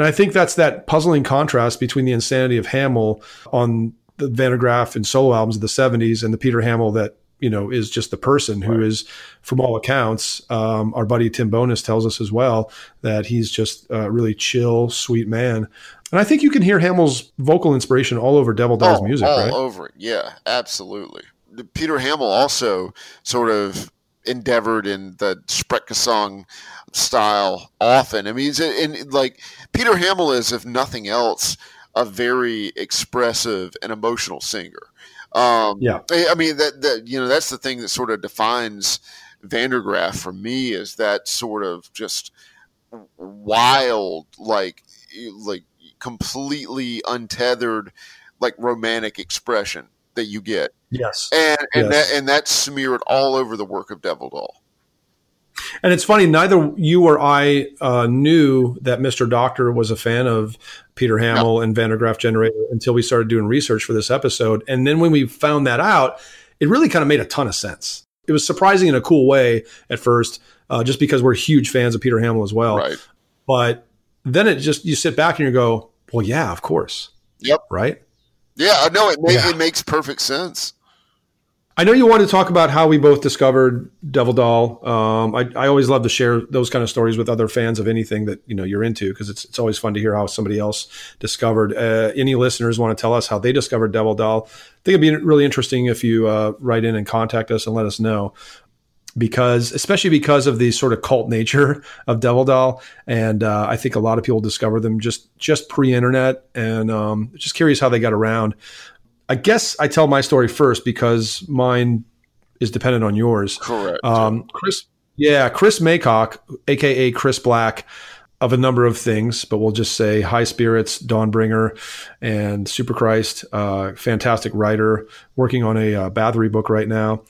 And I think that's that puzzling contrast between the insanity of Hammill on the Van der Graaf and solo albums of the 70s and the Peter Hammill that you know is just the person who right. is, from all accounts um, our buddy Tim Bowness tells us as well that he's just a really chill sweet man. And i think you can hear hammill's vocal inspiration all over devil doll's oh, music all right? over it. Yeah absolutely. Peter hammill also sort of endeavored in the Sprechgesang style often. I mean, in, like Peter Hammill is, if nothing else, a very expressive and emotional singer. Um, yeah, I mean that that you know that's the thing that sort of defines Van der Graaf for me is that sort of just wild, like like completely untethered, like romantic expression that you get. Yes, and and yes. that and that's smeared all over the work of Devil Doll. And it's funny, neither you or I uh, knew that Mr. Doctor was a fan of Peter Hammill no. and Van der Graaf Generator until we started doing research for this episode. And then when we found that out, it really kind of made a ton of sense. It was surprising in a cool way at first, uh, just because we're huge fans of Peter Hammill as well. Right. But then it just, you sit back and you go, well, yeah, of course. Yep. Right? Yeah, no, it, yeah. it makes perfect sense. I know you want to talk about how we both discovered Devil Doll. Um, I, I, always love to share those kind of stories with other fans of anything that you know you're into because it's it's always fun to hear how somebody else discovered. Uh, any listeners want to tell us how they discovered Devil Doll? I think it'd be really interesting if you uh, write in and contact us and let us know because especially because of the sort of cult nature of Devil Doll, and uh, I think a lot of people discover them just just pre-internet, and um, just curious how they got around. I guess I tell my story first because mine is dependent on yours. Correct. Um, Chris, yeah, Chris Maycock, aka Chris Black, of a number of things, but we'll just say High Spirits, Dawnbringer, and Superchrist. Uh, fantastic writer, working on a uh, Bathory book right now.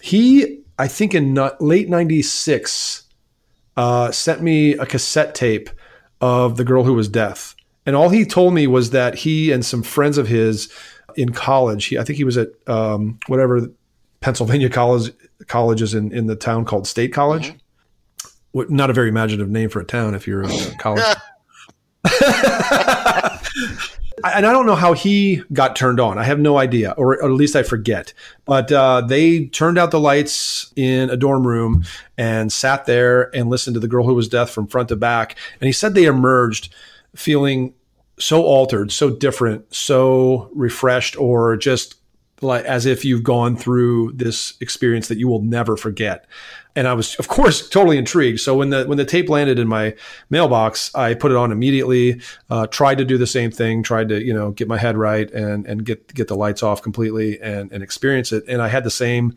He, I think, in late '96, uh, sent me a cassette tape of The Girl Who Was Death. And all he told me was that he and some friends of his in college. He, I think he was at um, whatever Pennsylvania college colleges in, in the town called State College. Mm-hmm. Not a very imaginative name for a town if you're a <laughs> college. and I don't know how he got turned on. I have no idea, or, or at least I forget. But uh, they turned out the lights in a dorm room and sat there and listened to the girl who was death from front to back. And he said they emerged feeling so altered, so different, so refreshed, or just like as if you've gone through this experience that you will never forget. And I was, of course, totally intrigued. So when the when the tape landed in my mailbox, I put it on immediately. Uh, tried to do the same thing. Tried to you know get my head right and and get get the lights off completely and and experience it. And I had the same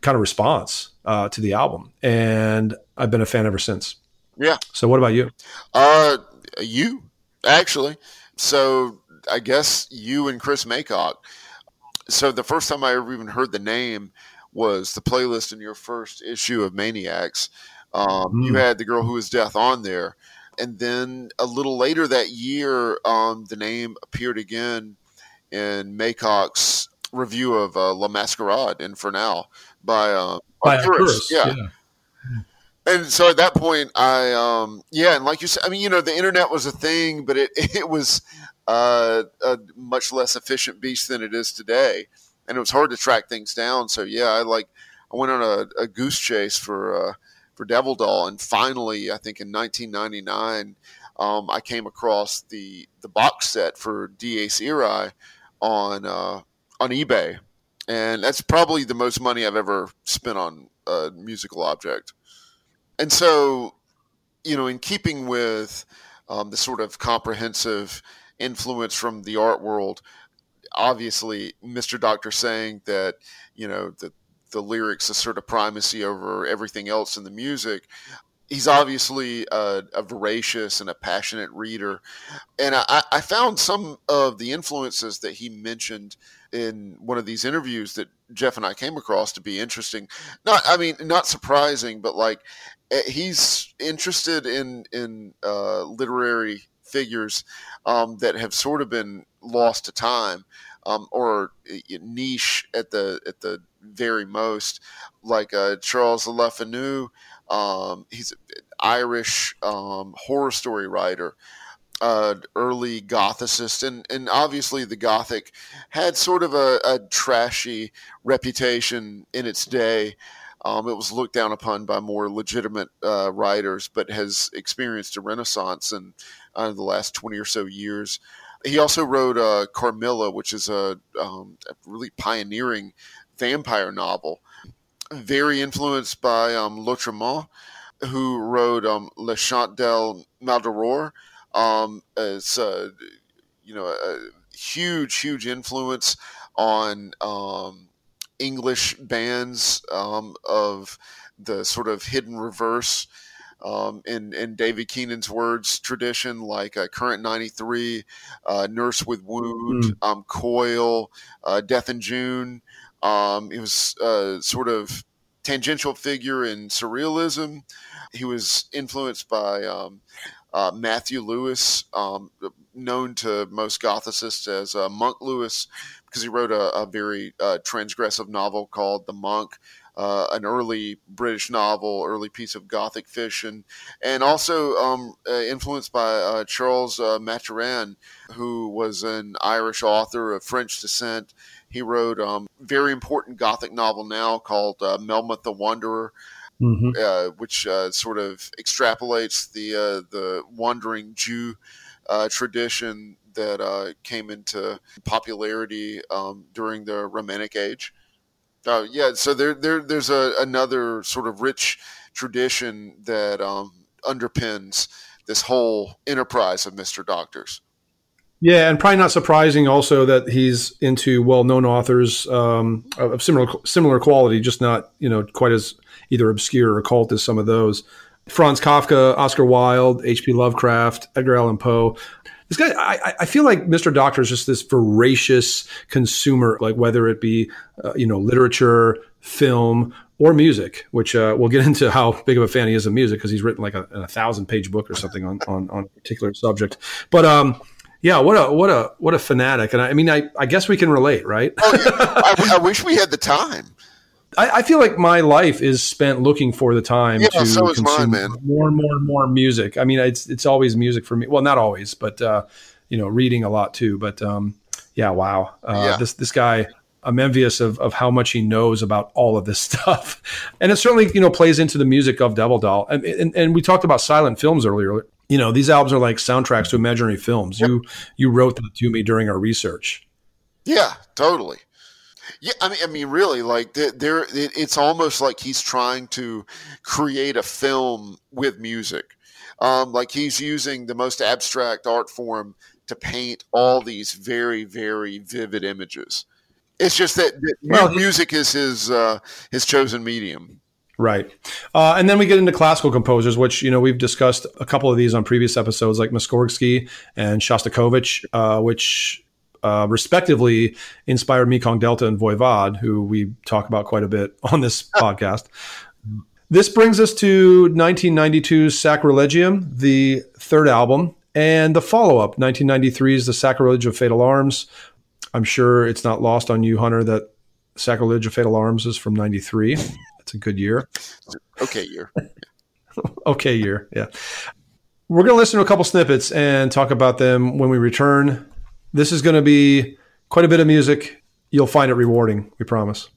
kind of response uh, to the album, and I've been a fan ever since. Yeah. So what about you? Uh, you actually. So I guess you and Chris Maycock. So the first time I ever even heard the name was the playlist in your first issue of Maniacs. Um, mm. You had the girl who was death on there, and then a little later that year, um, the name appeared again in Maycock's review of uh, La Masquerade Infernale by, uh, by, by Chris. Yeah. yeah and so at that point, I um, yeah, and like you said, I mean, you know, the internet was a thing, but it <laughs> it was uh, a much less efficient beast than it is today, and it was hard to track things down. So yeah, I like I went on a, a goose chase for uh, for Devil Doll, and finally, I think in 1999, um, I came across the the box set for Dies Irae on uh, on eBay, and that's probably the most money I've ever spent on a musical object. And so, you know, in keeping with um, the sort of comprehensive influence from the art world, obviously, Mr. Doctor saying that you know that the lyrics assert a primacy over everything else in the music he's obviously a, a, voracious and a passionate reader. And I, I, found some of the influences that he mentioned in one of these interviews that Jeff and I came across to be interesting. Not, I mean, not surprising, but like eh, he's interested in in uh, literary figures um, that have sort of been lost to time. Um, or eh, niche at the at the very most, like uh, Charles Le um, he's an Irish um, horror story writer, uh, early Gothicist, and, and obviously the Gothic had sort of a, a trashy reputation in its day. Um, it was looked down upon by more legitimate uh, writers, but has experienced a renaissance in uh, the last 20 or so years. He also wrote uh, Carmilla, which is a, um, a really pioneering vampire novel very influenced by um, Lautréamont, who wrote um, Le Chant del Maldoror. Um, it's uh, you know a huge, huge influence on um, English bands um, of the sort of hidden reverse. Um, in, in David Keenan's words, tradition like uh, Current 93, uh, Nurse with Wound, mm. um, Coil, uh, Death in June, um, he was uh, sort of tangential figure in surrealism. He was influenced by um, uh, Matthew Lewis, um, known to most Gothicists as uh, Monk Lewis, because he wrote a, a very uh, transgressive novel called The Monk. Uh, an early British novel, early piece of Gothic fiction, and also um, uh, influenced by uh, Charles Maturin, who was an Irish author of French descent he wrote a um, very important Gothic novel now called Melmoth the Wanderer, mm-hmm. uh, which uh, sort of extrapolates the uh, the wandering Jew uh, tradition that uh, came into popularity um, during the Romantic Age. yeah, so there, there there's a, another sort of rich tradition that um, underpins this whole enterprise of Mister Doctors. Yeah, and probably not surprising also that he's into well-known authors um, of similar similar quality, just not you know quite as either obscure or occult as some of those. Franz Kafka, Oscar Wilde, H.P. Lovecraft, Edgar Allan Poe. This guy, I, I, feel like Mr. Doctor is just this voracious consumer, like whether it be uh, you know literature, film, or music. Which uh, we'll get <laughs> into how big of a fan he is of music because he's written like a, a thousand page book or something on, on on a particular subject. But um, yeah, what a what a what a fanatic, and I, I mean, I, I guess we can relate, right? oh, <laughs> yeah. I, I, wish we had the time. I, I, feel like my life is spent looking for the time yeah, to so consume mine, more and more and more music. I mean, it's it's always music for me. Well, not always, but uh, you know, reading a lot too. But um, yeah, wow, uh, yeah. this this guy. I'm envious of, of how much he knows about all of this <laughs> stuff, and it certainly you know plays into the music of Devil Doll. And, and, and we talked about silent films earlier you know these albums are like soundtracks to imaginary films yep. you you wrote that to me during our research yeah totally yeah i mean i mean really like there it's almost like he's trying to create a film with music. Um, like he's using the most abstract art form to paint all these very very vivid images. It's just that, that well, music is his uh, his chosen medium. Right. Uh, and then we get into classical composers, which, you know, we've discussed a couple of these on previous episodes, like Musorgsky and Shostakovich, uh, which uh, respectively inspired Mekong Delta and Voivod, who we talk about quite a bit on this <laughs> podcast. This brings us to 1992's Sacrilegium, the third album, and the follow up, 1993's The Sacrilege of Fatal Arms. I'm sure it's not lost on you, Hunter, that Sacrilege of Fatal Arms is from 93. It's a good year. Okay year. <laughs> okay year. Yeah. We're going to listen to a couple snippets and talk about them when we return. This is going to be quite a bit of music. You'll find it rewarding, we promise.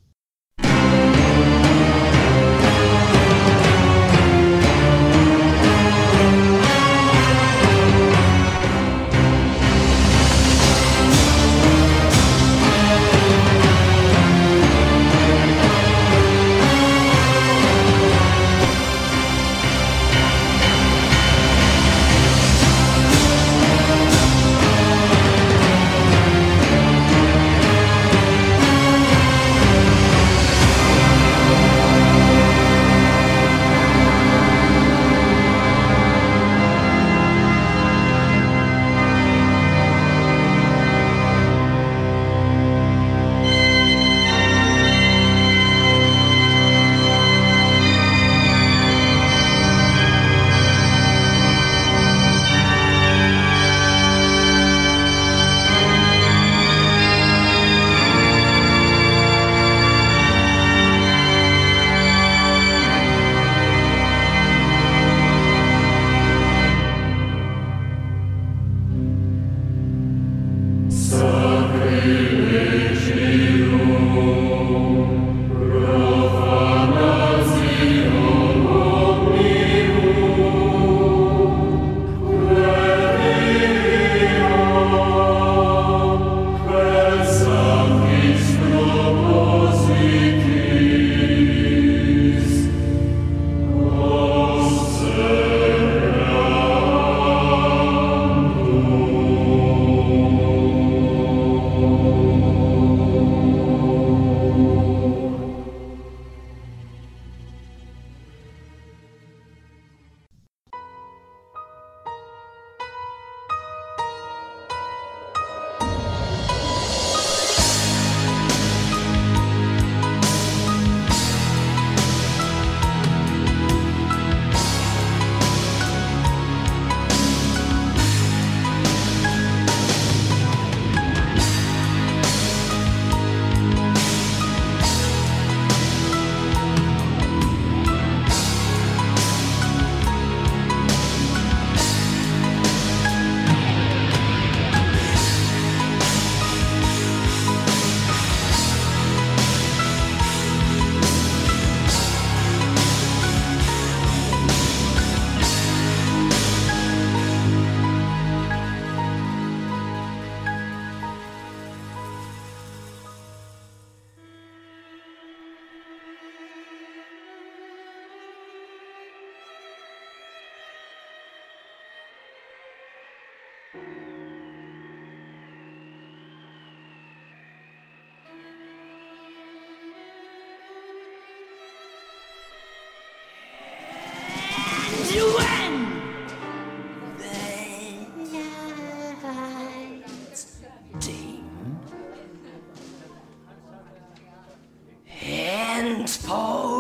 Paul.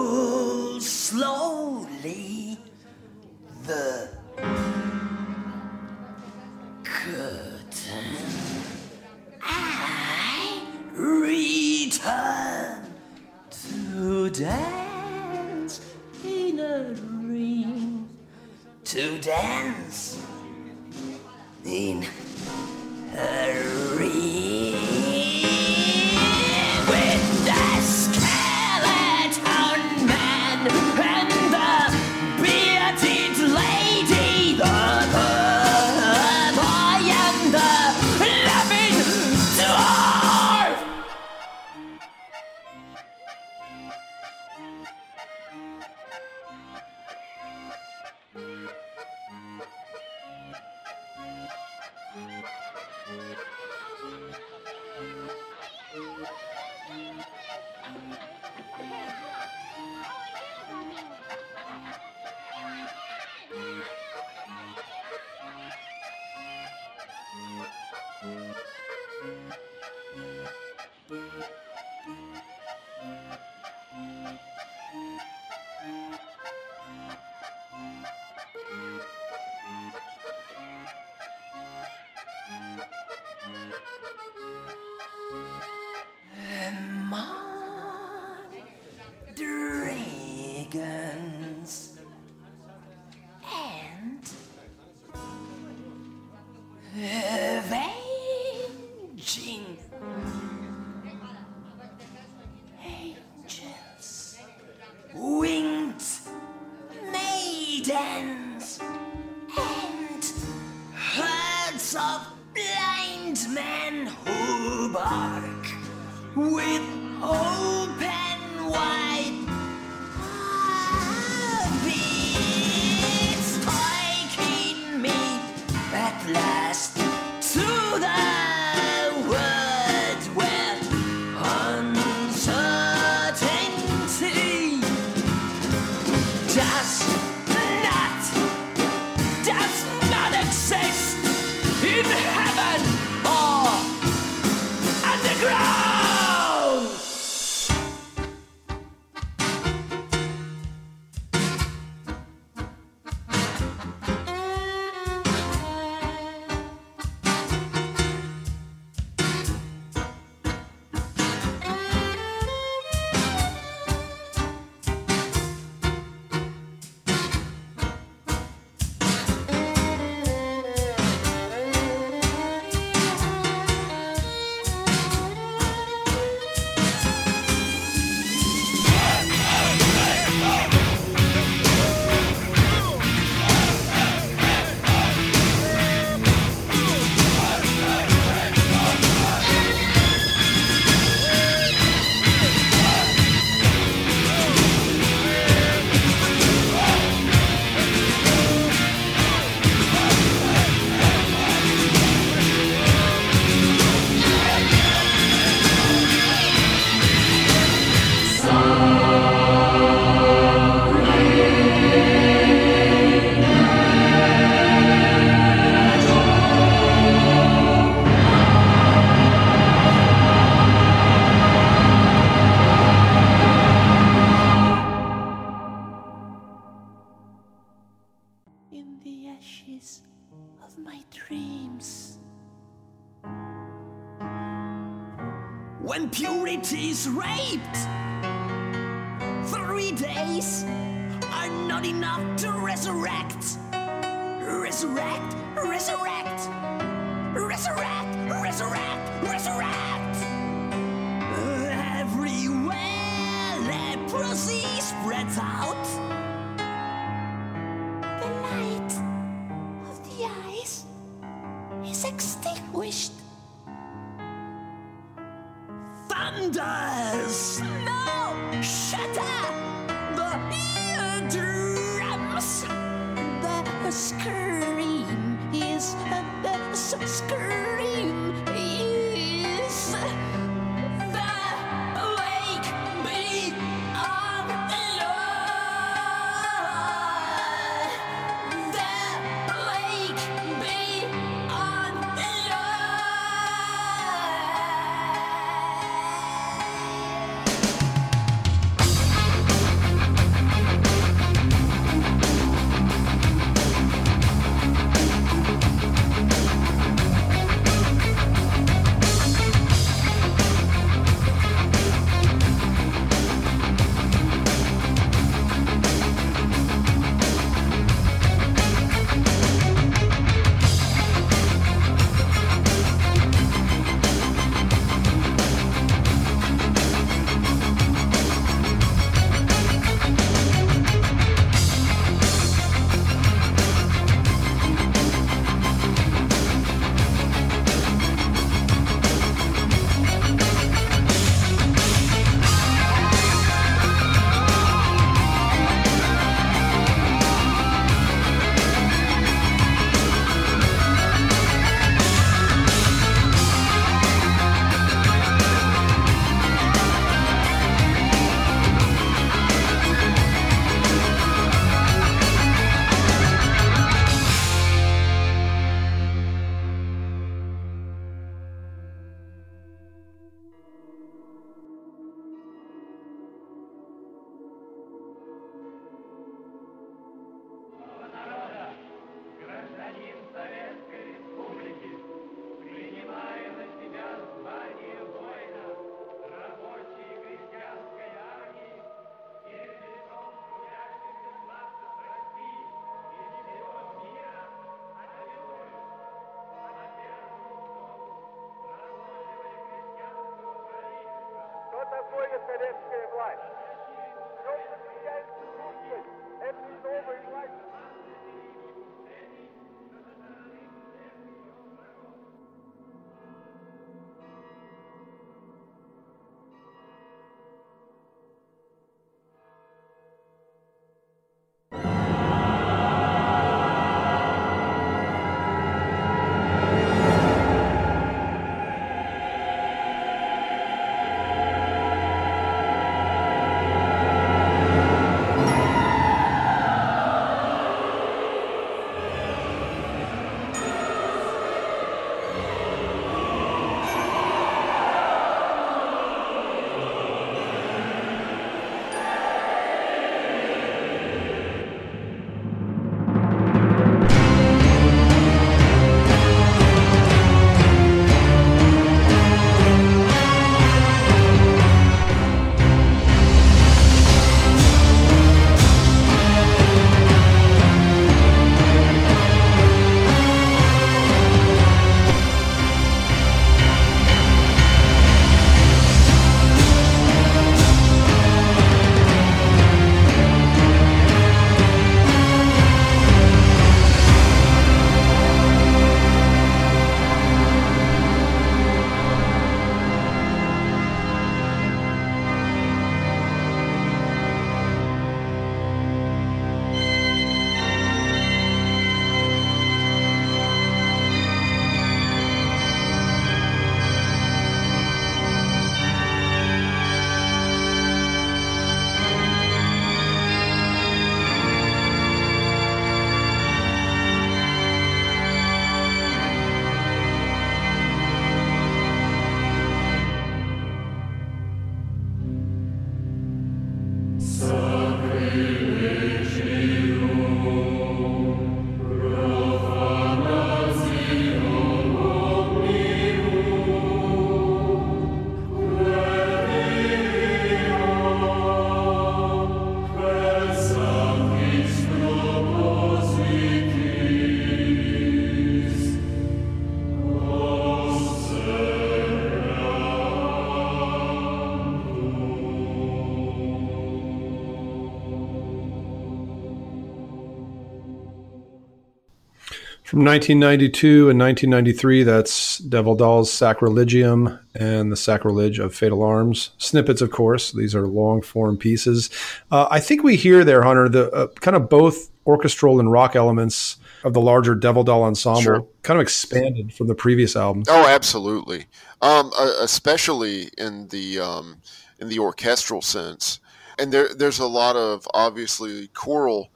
From 1992 and 1993, that's Devil Dolls Sacrilegium and the Sacrilege of Fatal Arms. Snippets, of course. These are long form pieces. Uh, I think we hear there, Hunter, the uh, kind of both orchestral and rock elements of the larger Devil Doll ensemble Sure. kind of expanded from the previous album. Oh, absolutely. Um, uh, especially in the um, in the orchestral sense, and there there's a lot of obviously choral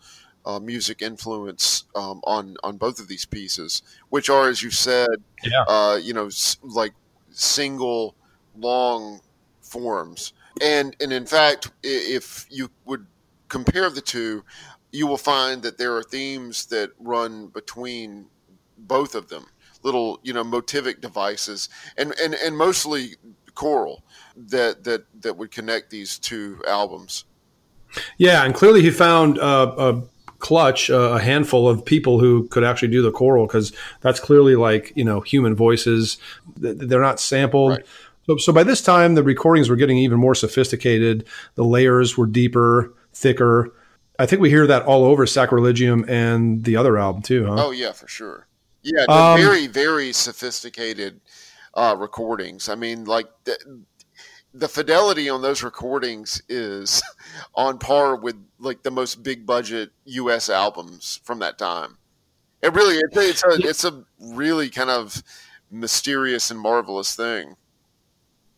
uh, music influence um, on on both of these pieces, which are, as you said, Yeah. uh, you know, s- like single long forms, and and in fact, if you would compare the two, you will find that there are themes that run between both of them. Little you know motivic devices and and, and mostly choral that that that would connect these two albums. Yeah, and clearly he found uh, a clutch, uh, a handful of people who could actually do the choral because that's clearly like you know human voices. They're not sampled. Right. So, so by this time, the recordings were getting even more sophisticated. The layers were deeper, thicker. I think we hear that all over Sacrilegium and the other album too, huh? oh yeah for sure yeah Um, very very sophisticated uh, recordings i mean like the, the fidelity on those recordings is <laughs> on par with like the most big budget us albums from that time it really it's a, it's a, it's a really kind of mysterious and marvelous thing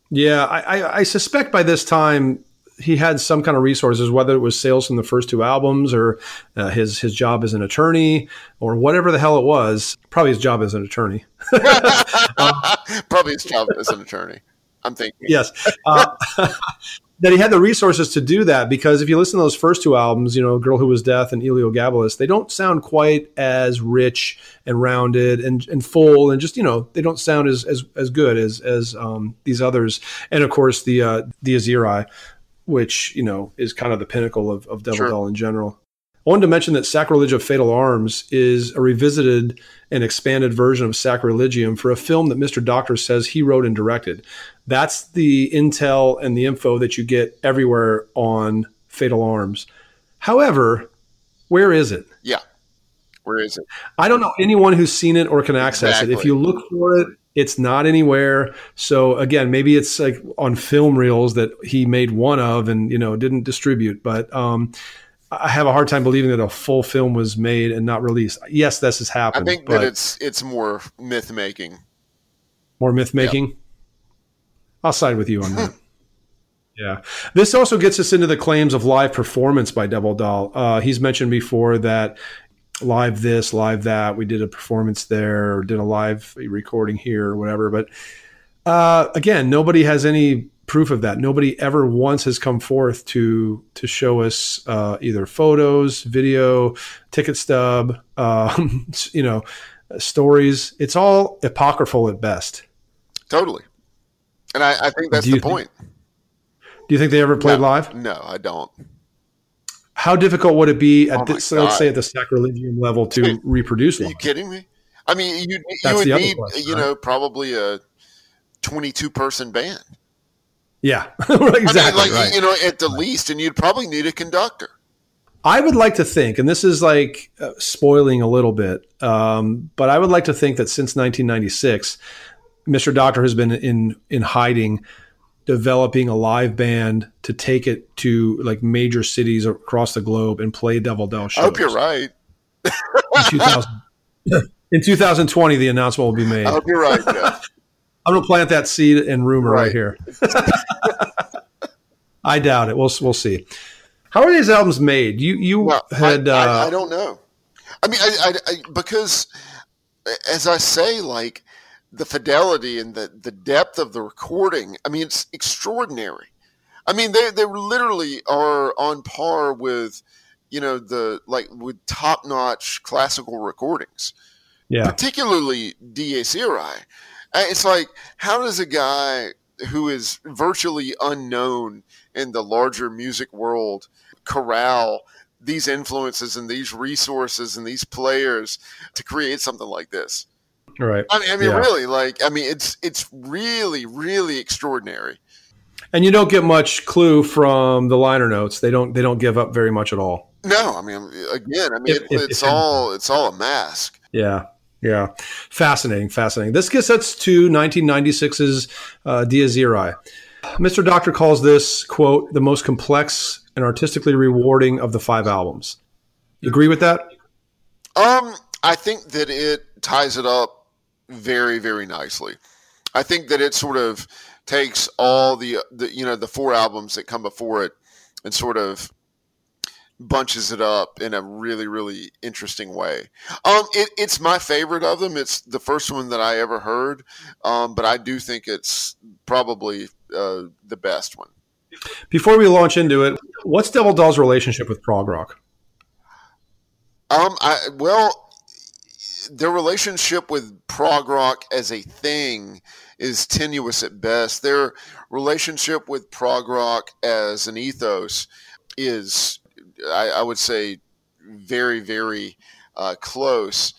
Yeah, I, I, I suspect by this time he had some kind of resources, whether it was sales from the first two albums or uh, his his job as an attorney or whatever the hell it was. Probably his job as an attorney. <laughs> <laughs> Probably his job as an attorney. I'm thinking. yes, uh, <laughs> that he had the resources to do that because if you listen to those first two albums, you know, "Girl Who Was Death" and "Eliogabalus," they don't sound quite as rich and rounded and, and full, and just you know, they don't sound as as, as good as as um, these others. And of course, the uh, the Dies Irae, which you know is kind of the pinnacle of, of Devil Sure. Doll in general. I wanted to mention that Sacrilege of Fatal Arms is a revisited and expanded version of Sacrilegium for a film that Mr. Doctor says he wrote and directed. That's the intel and the info that you get everywhere on Fatal Arms. However, where is it? Yeah. Where is it? I don't know anyone who's seen it or can access it. If you look for it, it's not anywhere. So again, maybe it's like on film reels that he made one of and you know didn't distribute. But um, I have a hard time believing that a full film was made and not released. Yes, this has happened. I think but that it's it's more myth making. more myth making. I'll side with you on that. <laughs> yeah. This also gets us into the claims of live performance by Devil Doll. Uh, he's mentioned before that live this, live that. We did a performance there, or did a live recording here, or whatever. But uh, again, nobody has any proof of that. Nobody ever once has come forth to to show us uh, either photos, video, ticket stub, <laughs> um, you know, stories. It's all apocryphal at best. Totally. And I, I think that's Do the think- point. Do you think they ever played No. live? No, I don't. How difficult would it be at Oh this, let's say at the sacrilegium level to Dude, <laughs> reproduce Are you kidding me? I mean, you you would need question, you right? know probably a twenty-two person band. Yeah, <laughs> I mean, exactly. like right. you know, at the least, and you'd probably need a conductor. I would like to think, and this is like uh, spoiling a little bit, um, but I would like to think that since 1996, Mr. Doctor has been in in hiding, developing a live band to take it to like major cities across the globe and play Devil Doll shows. I hope you're right. In, 2000, <laughs> in 2020, the announcement will be made. I hope you're right. Jeff. <laughs> I'm going to plant that seed and rumor right, Right. here. <laughs> I doubt it. We'll we'll see. How are these albums made? You you Well, had I, uh, I, I don't know. I mean, I, I, I because as I say, like the fidelity and the the depth of the recording. I mean, it's extraordinary. I mean, they they literally are on par with you know the like with top notch classical recordings yeah particularly. Uh, It's like, how does a guy who is virtually unknown in the larger music world corral these influences and these resources and these players to create something like this? Right. I mean, I mean, Yeah. really, like, I mean, it's it's really, really extraordinary. And you don't get much clue from the liner notes. They don't they don't give up very much at all. No, I mean, again, I mean, If- it, if- it's if all it's all a mask. Yeah. Yeah, fascinating, fascinating. This gets us to 1996's uh, Dies Irae. Mr. Doctor calls this quote the most complex and artistically rewarding of the five albums. You agree with that? Um, I think that it ties it up very, very nicely. I think that it sort of takes all the, the you know the four albums that come before it and sort of bunches it up in a really really interesting way. Um it, it's my favorite of them. It's the first one that i ever heard um but i do think it's probably uh, the best one. Before we launch into it what's devil doll's relationship with prog rock? Um i well their relationship with prog rock as a thing is tenuous at best their relationship with prog rock as an ethos is I, I would say very, very uh, close.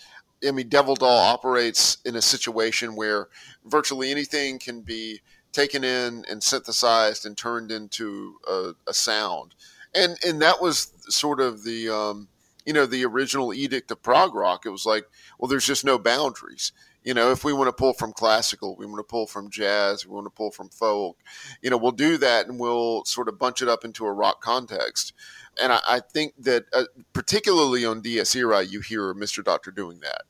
I mean, Devil Doll operates in a situation where virtually anything can be taken in and synthesized and turned into a, a sound, and and that was sort of the um, you know the original edict of prog rock. It was like, well, there's just no boundaries. You know, if we want to pull from classical, we want to pull from jazz, we want to pull from folk, you know, we'll do that and we'll sort of bunch it up into a rock context and I, I think that uh, particularly on Dies Irae, you hear Mr. Doctor doing that.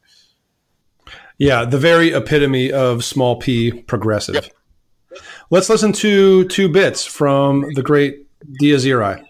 Yeah, the very epitome of small p progressive. Yep. Let's listen to two bits from the great Dies Irae.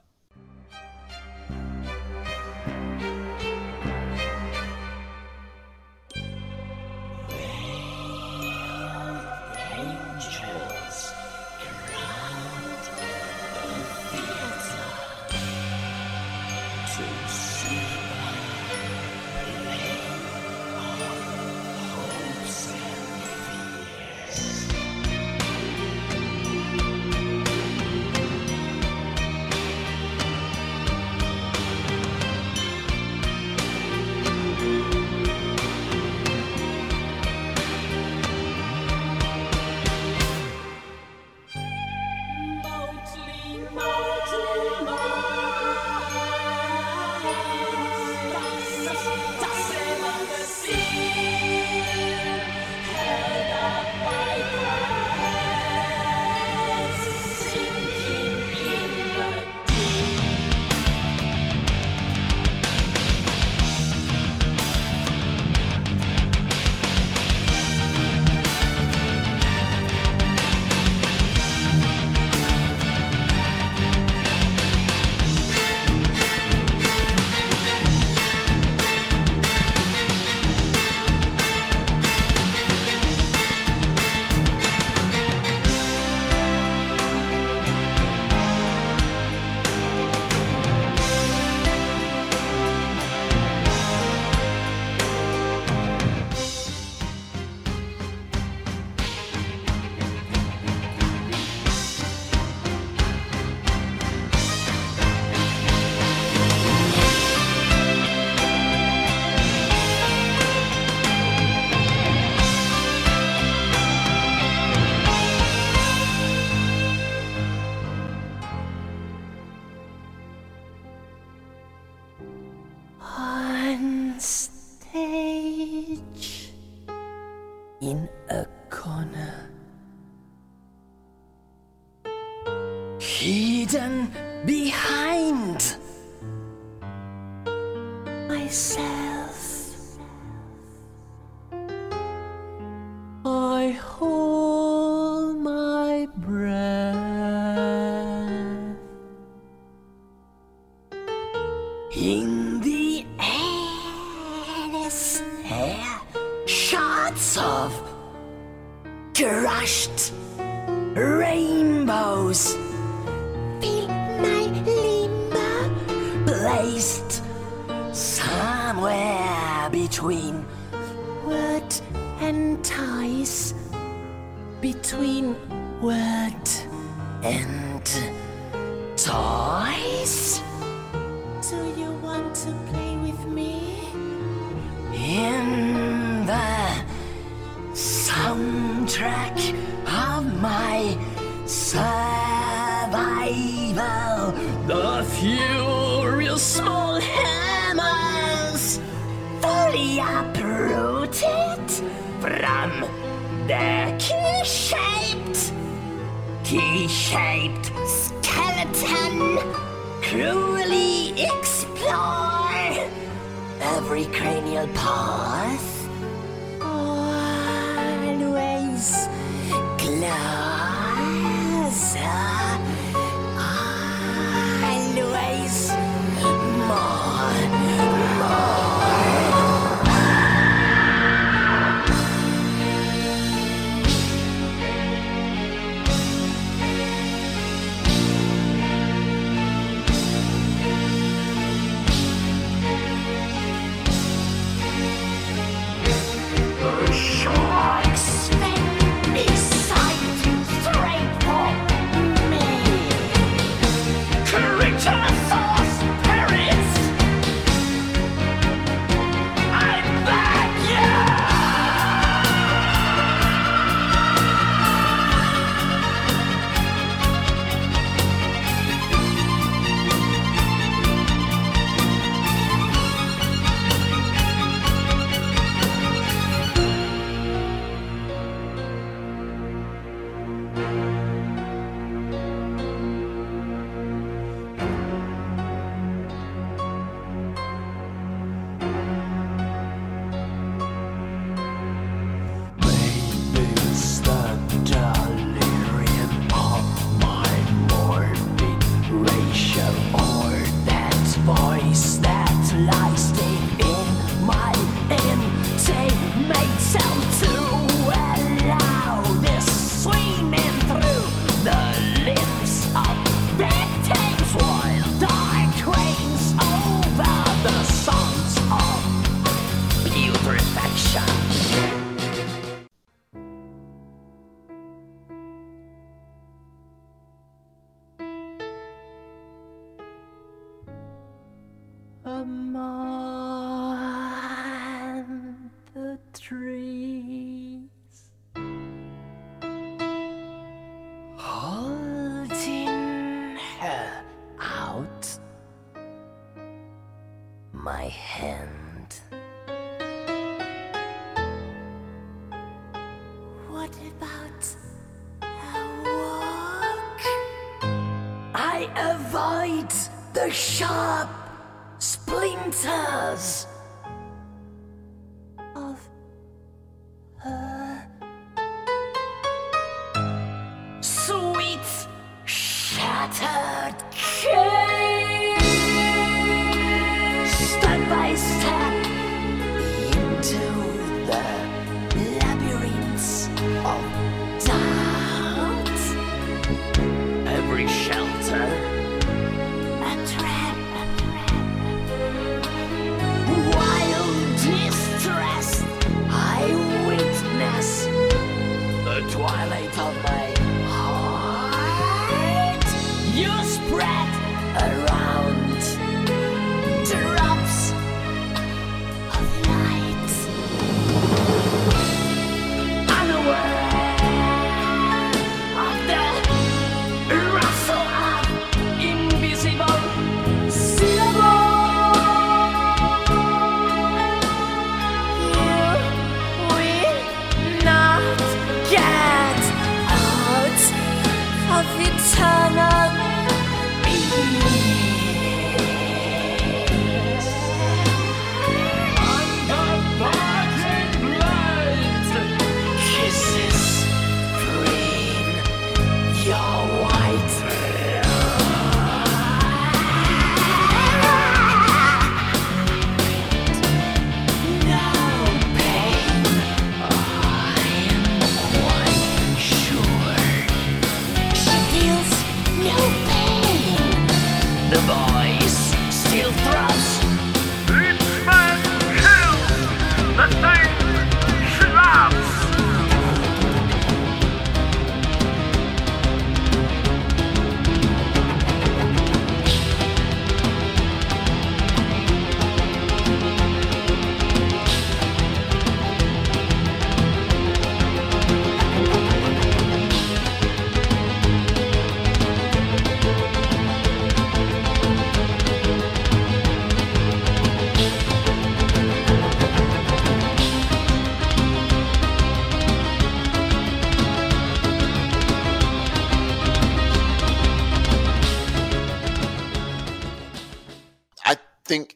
よし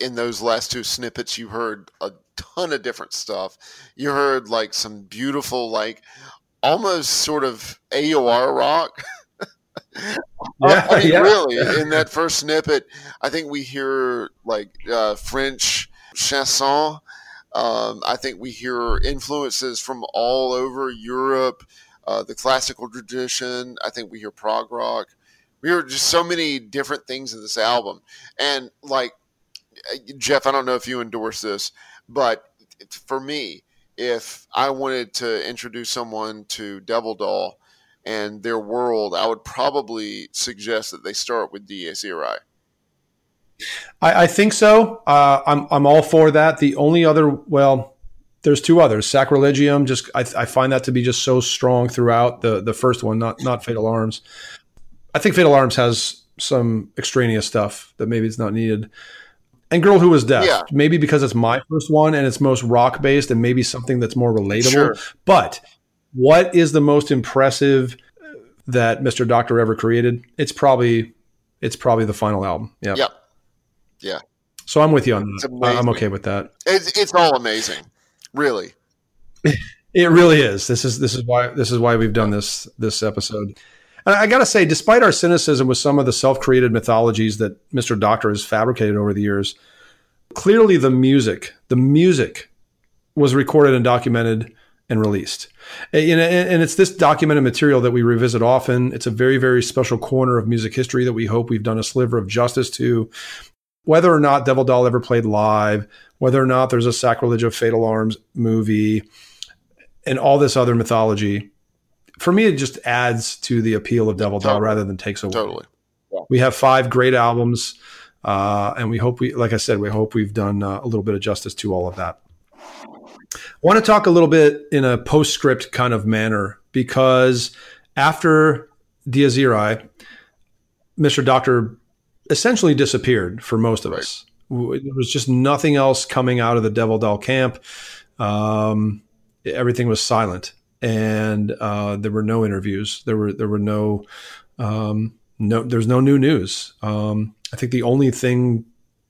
in those last two snippets you heard a ton of different stuff. You heard like some beautiful, like almost sort of AOR rock. <laughs> Yeah, I mean, yeah. really, in that first snippet, I think we hear like uh, French chanson. Um, I think we hear influences from all over Europe, uh, the classical tradition. I think we hear prog rock. We hear just so many different things in this album. And like, Jeff, I don't know if you endorse this, but for me, if I wanted to introduce someone to Devil Doll and their world, I would probably suggest that they start with Dies I, I think so. Uh, I'm I'm all for that. The only other, well, there's two others. Sacrilegium. Just I, I find that to be just so strong throughout the the first one, not not Fatal Arms. I think Fatal Arms has some extraneous stuff that maybe it's not needed. And Girl Who Was Death, Yeah. maybe because it's my first one and it's most rock based, and maybe something that's more relatable. Sure. But what is the most impressive that Mr. Doctor ever created? It's probably it's probably the final album. Yeah. Yep. Yeah. So I'm with you on that. I'm okay with that. It's, it's all amazing, really. <laughs> It really is. This is this is why this is why we've done this this episode. And I got to say, despite our cynicism with some of the self-created mythologies that Mr. Doctor has fabricated over the years, clearly the music, the music, was recorded and documented and released. And- and it's this documented material that we revisit often. It's a very very special corner of music history that we hope we've done a sliver of justice to. Whether or not Devil Doll ever played live, whether or not there's a Sacrilege of Fatal Arms movie, and all this other mythology, for me, it just adds to the appeal of Devil Doll rather than takes away. Totally. We have five great albums, uh, and we hope we, like I said, we hope we've done uh, a little bit of justice to all of that. I want to talk a little bit in a postscript kind of manner because after Dies Irae, Mr. Doctor essentially disappeared for most of us. There was just nothing else coming out of the Devil Doll camp. Um, everything was silent, and uh, there were no interviews. There were there were no um, no there's no new news. Um, I think the only thing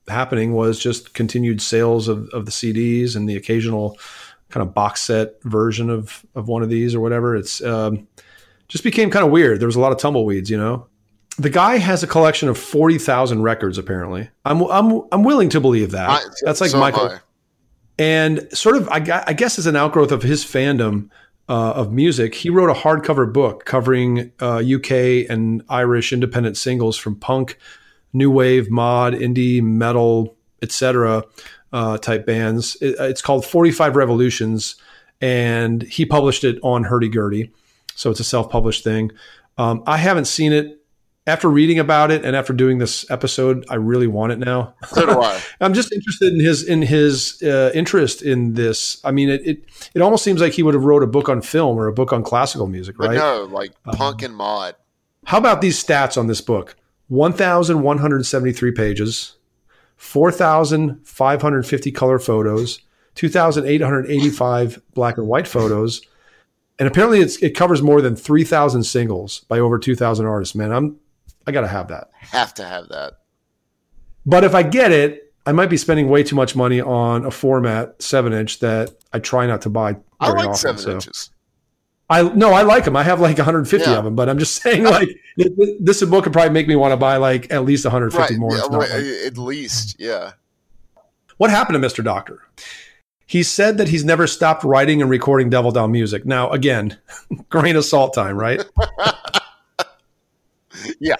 happening was just continued sales of, of the CDs and the occasional kind of box set version of of one of these or whatever. It's um, just became kind of weird. There was a lot of tumbleweeds, you know. The guy has a collection of forty thousand records. Apparently, I'm I'm I'm willing to believe that. I- That's like so Michael and sort of I, I guess as an outgrowth of his fandom uh, of music he wrote a hardcover book covering uh, uk and irish independent singles from punk new wave mod indie metal etc uh, type bands. It, it's called 45 revolutions and he published it on hurdy-gurdy so it's a self-published thing. Um, i haven't seen it after reading about it and after doing this episode i really want it now So do I. <laughs> I'm just interested in his in his uh, interest in this. I mean, it, it it almost seems like he would have wrote a book on film or a book on classical music, But right? no, like Um, punk and mod. How about these stats on this book? One thousand one hundred seventy three pages, four thousand five hundred fifty color photos, two thousand eight hundred eighty five black and white photos, and apparently it's, it covers more than three thousand singles by over two thousand artists. Man, I'm I gotta have that. Have to have that. But if I get it, I might be spending way too much money on a format seven inch that I try not to buy. I like often, seven so. inches. I no, I like them. I have like 150 Yeah. of them, but I'm just <laughs> saying <laughs> like this book could probably make me want to buy like at least 150 Right. more. yeah, right, like- At least, yeah. what happened to Mr. Doctor? He said that he's never stopped writing and recording Devil Doll music. Now, again, <laughs> grain of salt time, right? Yeah.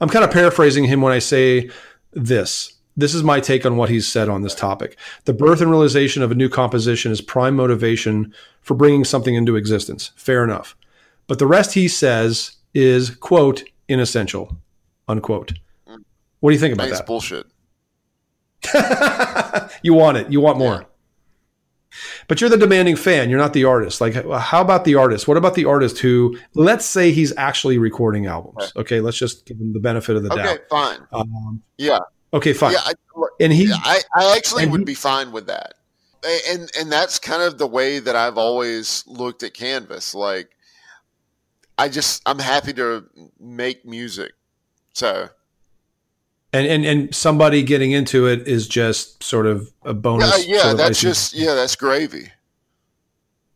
I'm kind of paraphrasing him when I say this. This is my take on what he's said on this topic. The birth and realization of a new composition is prime motivation for bringing something into existence. Fair enough. But the rest he says is, quote, inessential, unquote. What do you think about that? bullshit. <laughs> you want it. You want more. Yeah. But you're the demanding fan. You're not the artist. Like, how about the artist? What about the artist who, let's say he's actually recording albums? Okay, let's just give him the benefit of the Okay, doubt. Okay, fine. Um, Yeah. okay, fine. Yeah, I, and he, I, I actually would he- be fine with that. And and that's kind of the way that I've always looked at Canvas. Like I just I'm happy to make music. So And, and and somebody getting into it is just sort of a bonus. Yeah, yeah that's just yeah, that's gravy.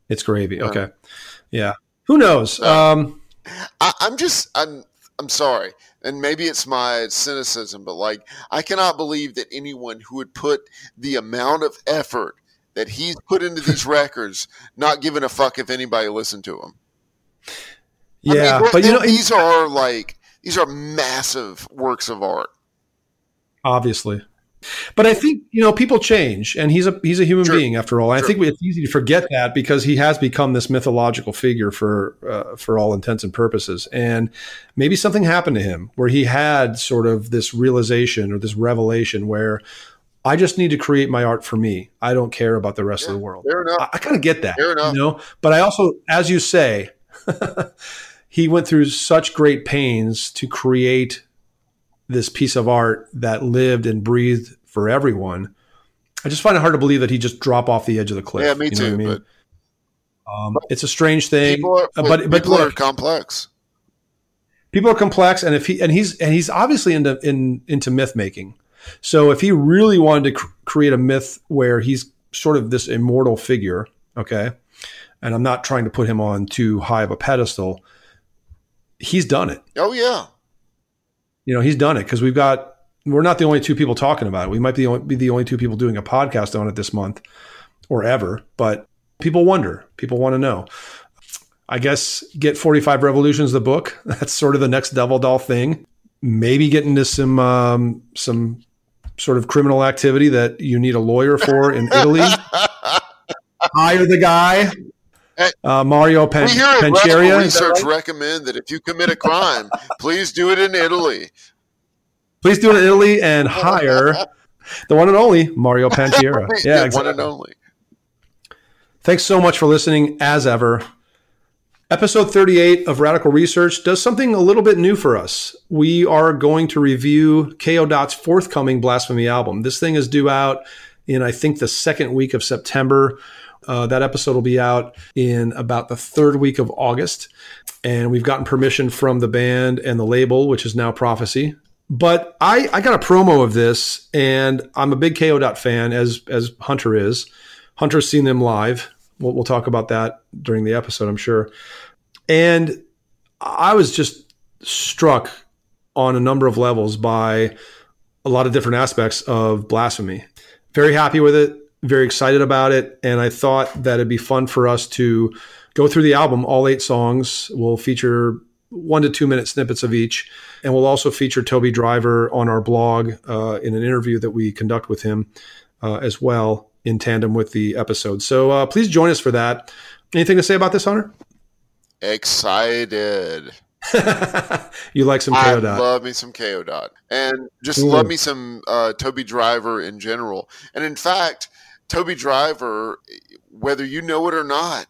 it's gravy. Yeah. Okay, yeah. Who knows? Um, I, I'm just I'm I'm sorry, and maybe it's my cynicism, but like I cannot believe that anyone who would put the amount of effort that he's put into these <laughs> records, not giving a fuck if anybody listened to him. I mean, yeah, but you know, these are like these are massive works of art. Obviously. But I think you know people change, and he's a he's a human Sure. being after all. Sure. I think it's easy to forget that because he has become this mythological figure for uh, for all intents and purposes. And maybe something happened to him where he had sort of this realization or this revelation where I just need to create my art for me. I don't care about the rest of the world. Fair enough. I, I kind of get that, Fair enough. you know. But I also, as you say, <laughs> he went through such great pains to create this piece of art that lived and breathed for everyone. I just find it hard to believe that he just drop off the edge of the cliff. yeah, me you know too. I mean? But um, it's a strange thing, people are, uh, but but people are look, complex. people are complex, and if he and he's and he's obviously into in, into myth making. So if he really wanted to cr- create a myth where he's sort of this immortal figure, okay, and I'm not trying to put him on too high of a pedestal, he's done it. Oh yeah, You know, he's done it because we've got we're not the only two people talking about it. We might be the only, be the only two people doing a podcast on it this month or ever, but people wonder. People want to know. I guess get 45 Revolutions the book. <laughs> That's sort of the next Devil Doll thing. Maybe get into some um, some sort of criminal activity that you need a lawyer for in Italy. <laughs> Hire the guy, uh, Mario Pen- we here Panciera. Research right? recommend that if you commit a crime, <laughs> please do it in Italy. Please do it in Italy and <laughs> hire the one and only Mario <laughs> Panciera. Yeah, one exactly. and only. Thanks so much for listening, as ever. Episode 38 of Radical Research does something a little bit new for us. We are going to review Kayo Dot's forthcoming Blasphemy album. This thing is due out in, I think, the second week of September. Uh, that episode will be out in about the third week of August. And we've gotten permission from the band and the label, which is now Prophecy. But I, I got a promo of this, and I'm a big Kayo Dot fan, as as Hunter is. Hunter's seen them live. We'll, we'll talk about that during the episode, I'm sure. And I was just struck on a number of levels by a lot of different aspects of blasphemy. Very happy with it, very excited about it. And I thought that it'd be fun for us to go through the album, all eight songs. We'll feature one to two minute snippets of each. And we'll also feature Toby Driver on our blog uh, in an interview that we conduct with him uh, as well in tandem with the episode. So uh, please join us for that. Anything to say about this, Hunter? Excited. <laughs> you like some Kayo dot? love me some Kayo dot, and just Ooh. love me some uh, Toby Driver in general. And in fact, Toby Driver, whether you know it or not,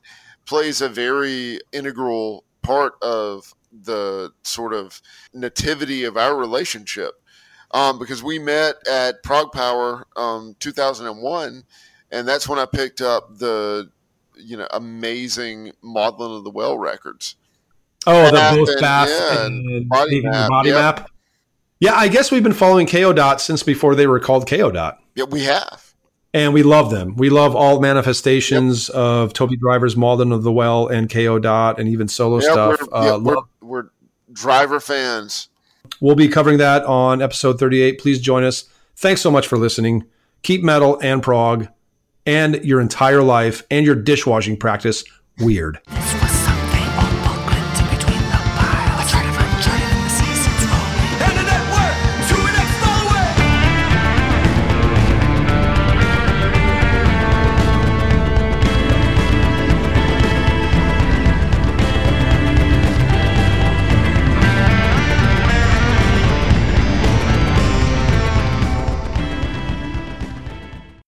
plays a very integral part of the sort of nativity of our relationship. Um, because we met at ProgPower um, 2001, and that's when I picked up the you know amazing Maudlin of the Well records. oh, the both and- bath yeah, and, and Body Map, body map. Yeah, I guess we've been following Kayo dot since before they were called Kayo dot. Yeah, we have. And we love them. We love all manifestations of Toby Driver's Maudlin of the Well and Kayo Dot and even solo stuff. we're, Uh, yeah, we're, we're driver fans. We'll be covering that on episode 38. Please join us. Thanks so much for listening. Keep metal and prog and your entire life and your dishwashing practice weird.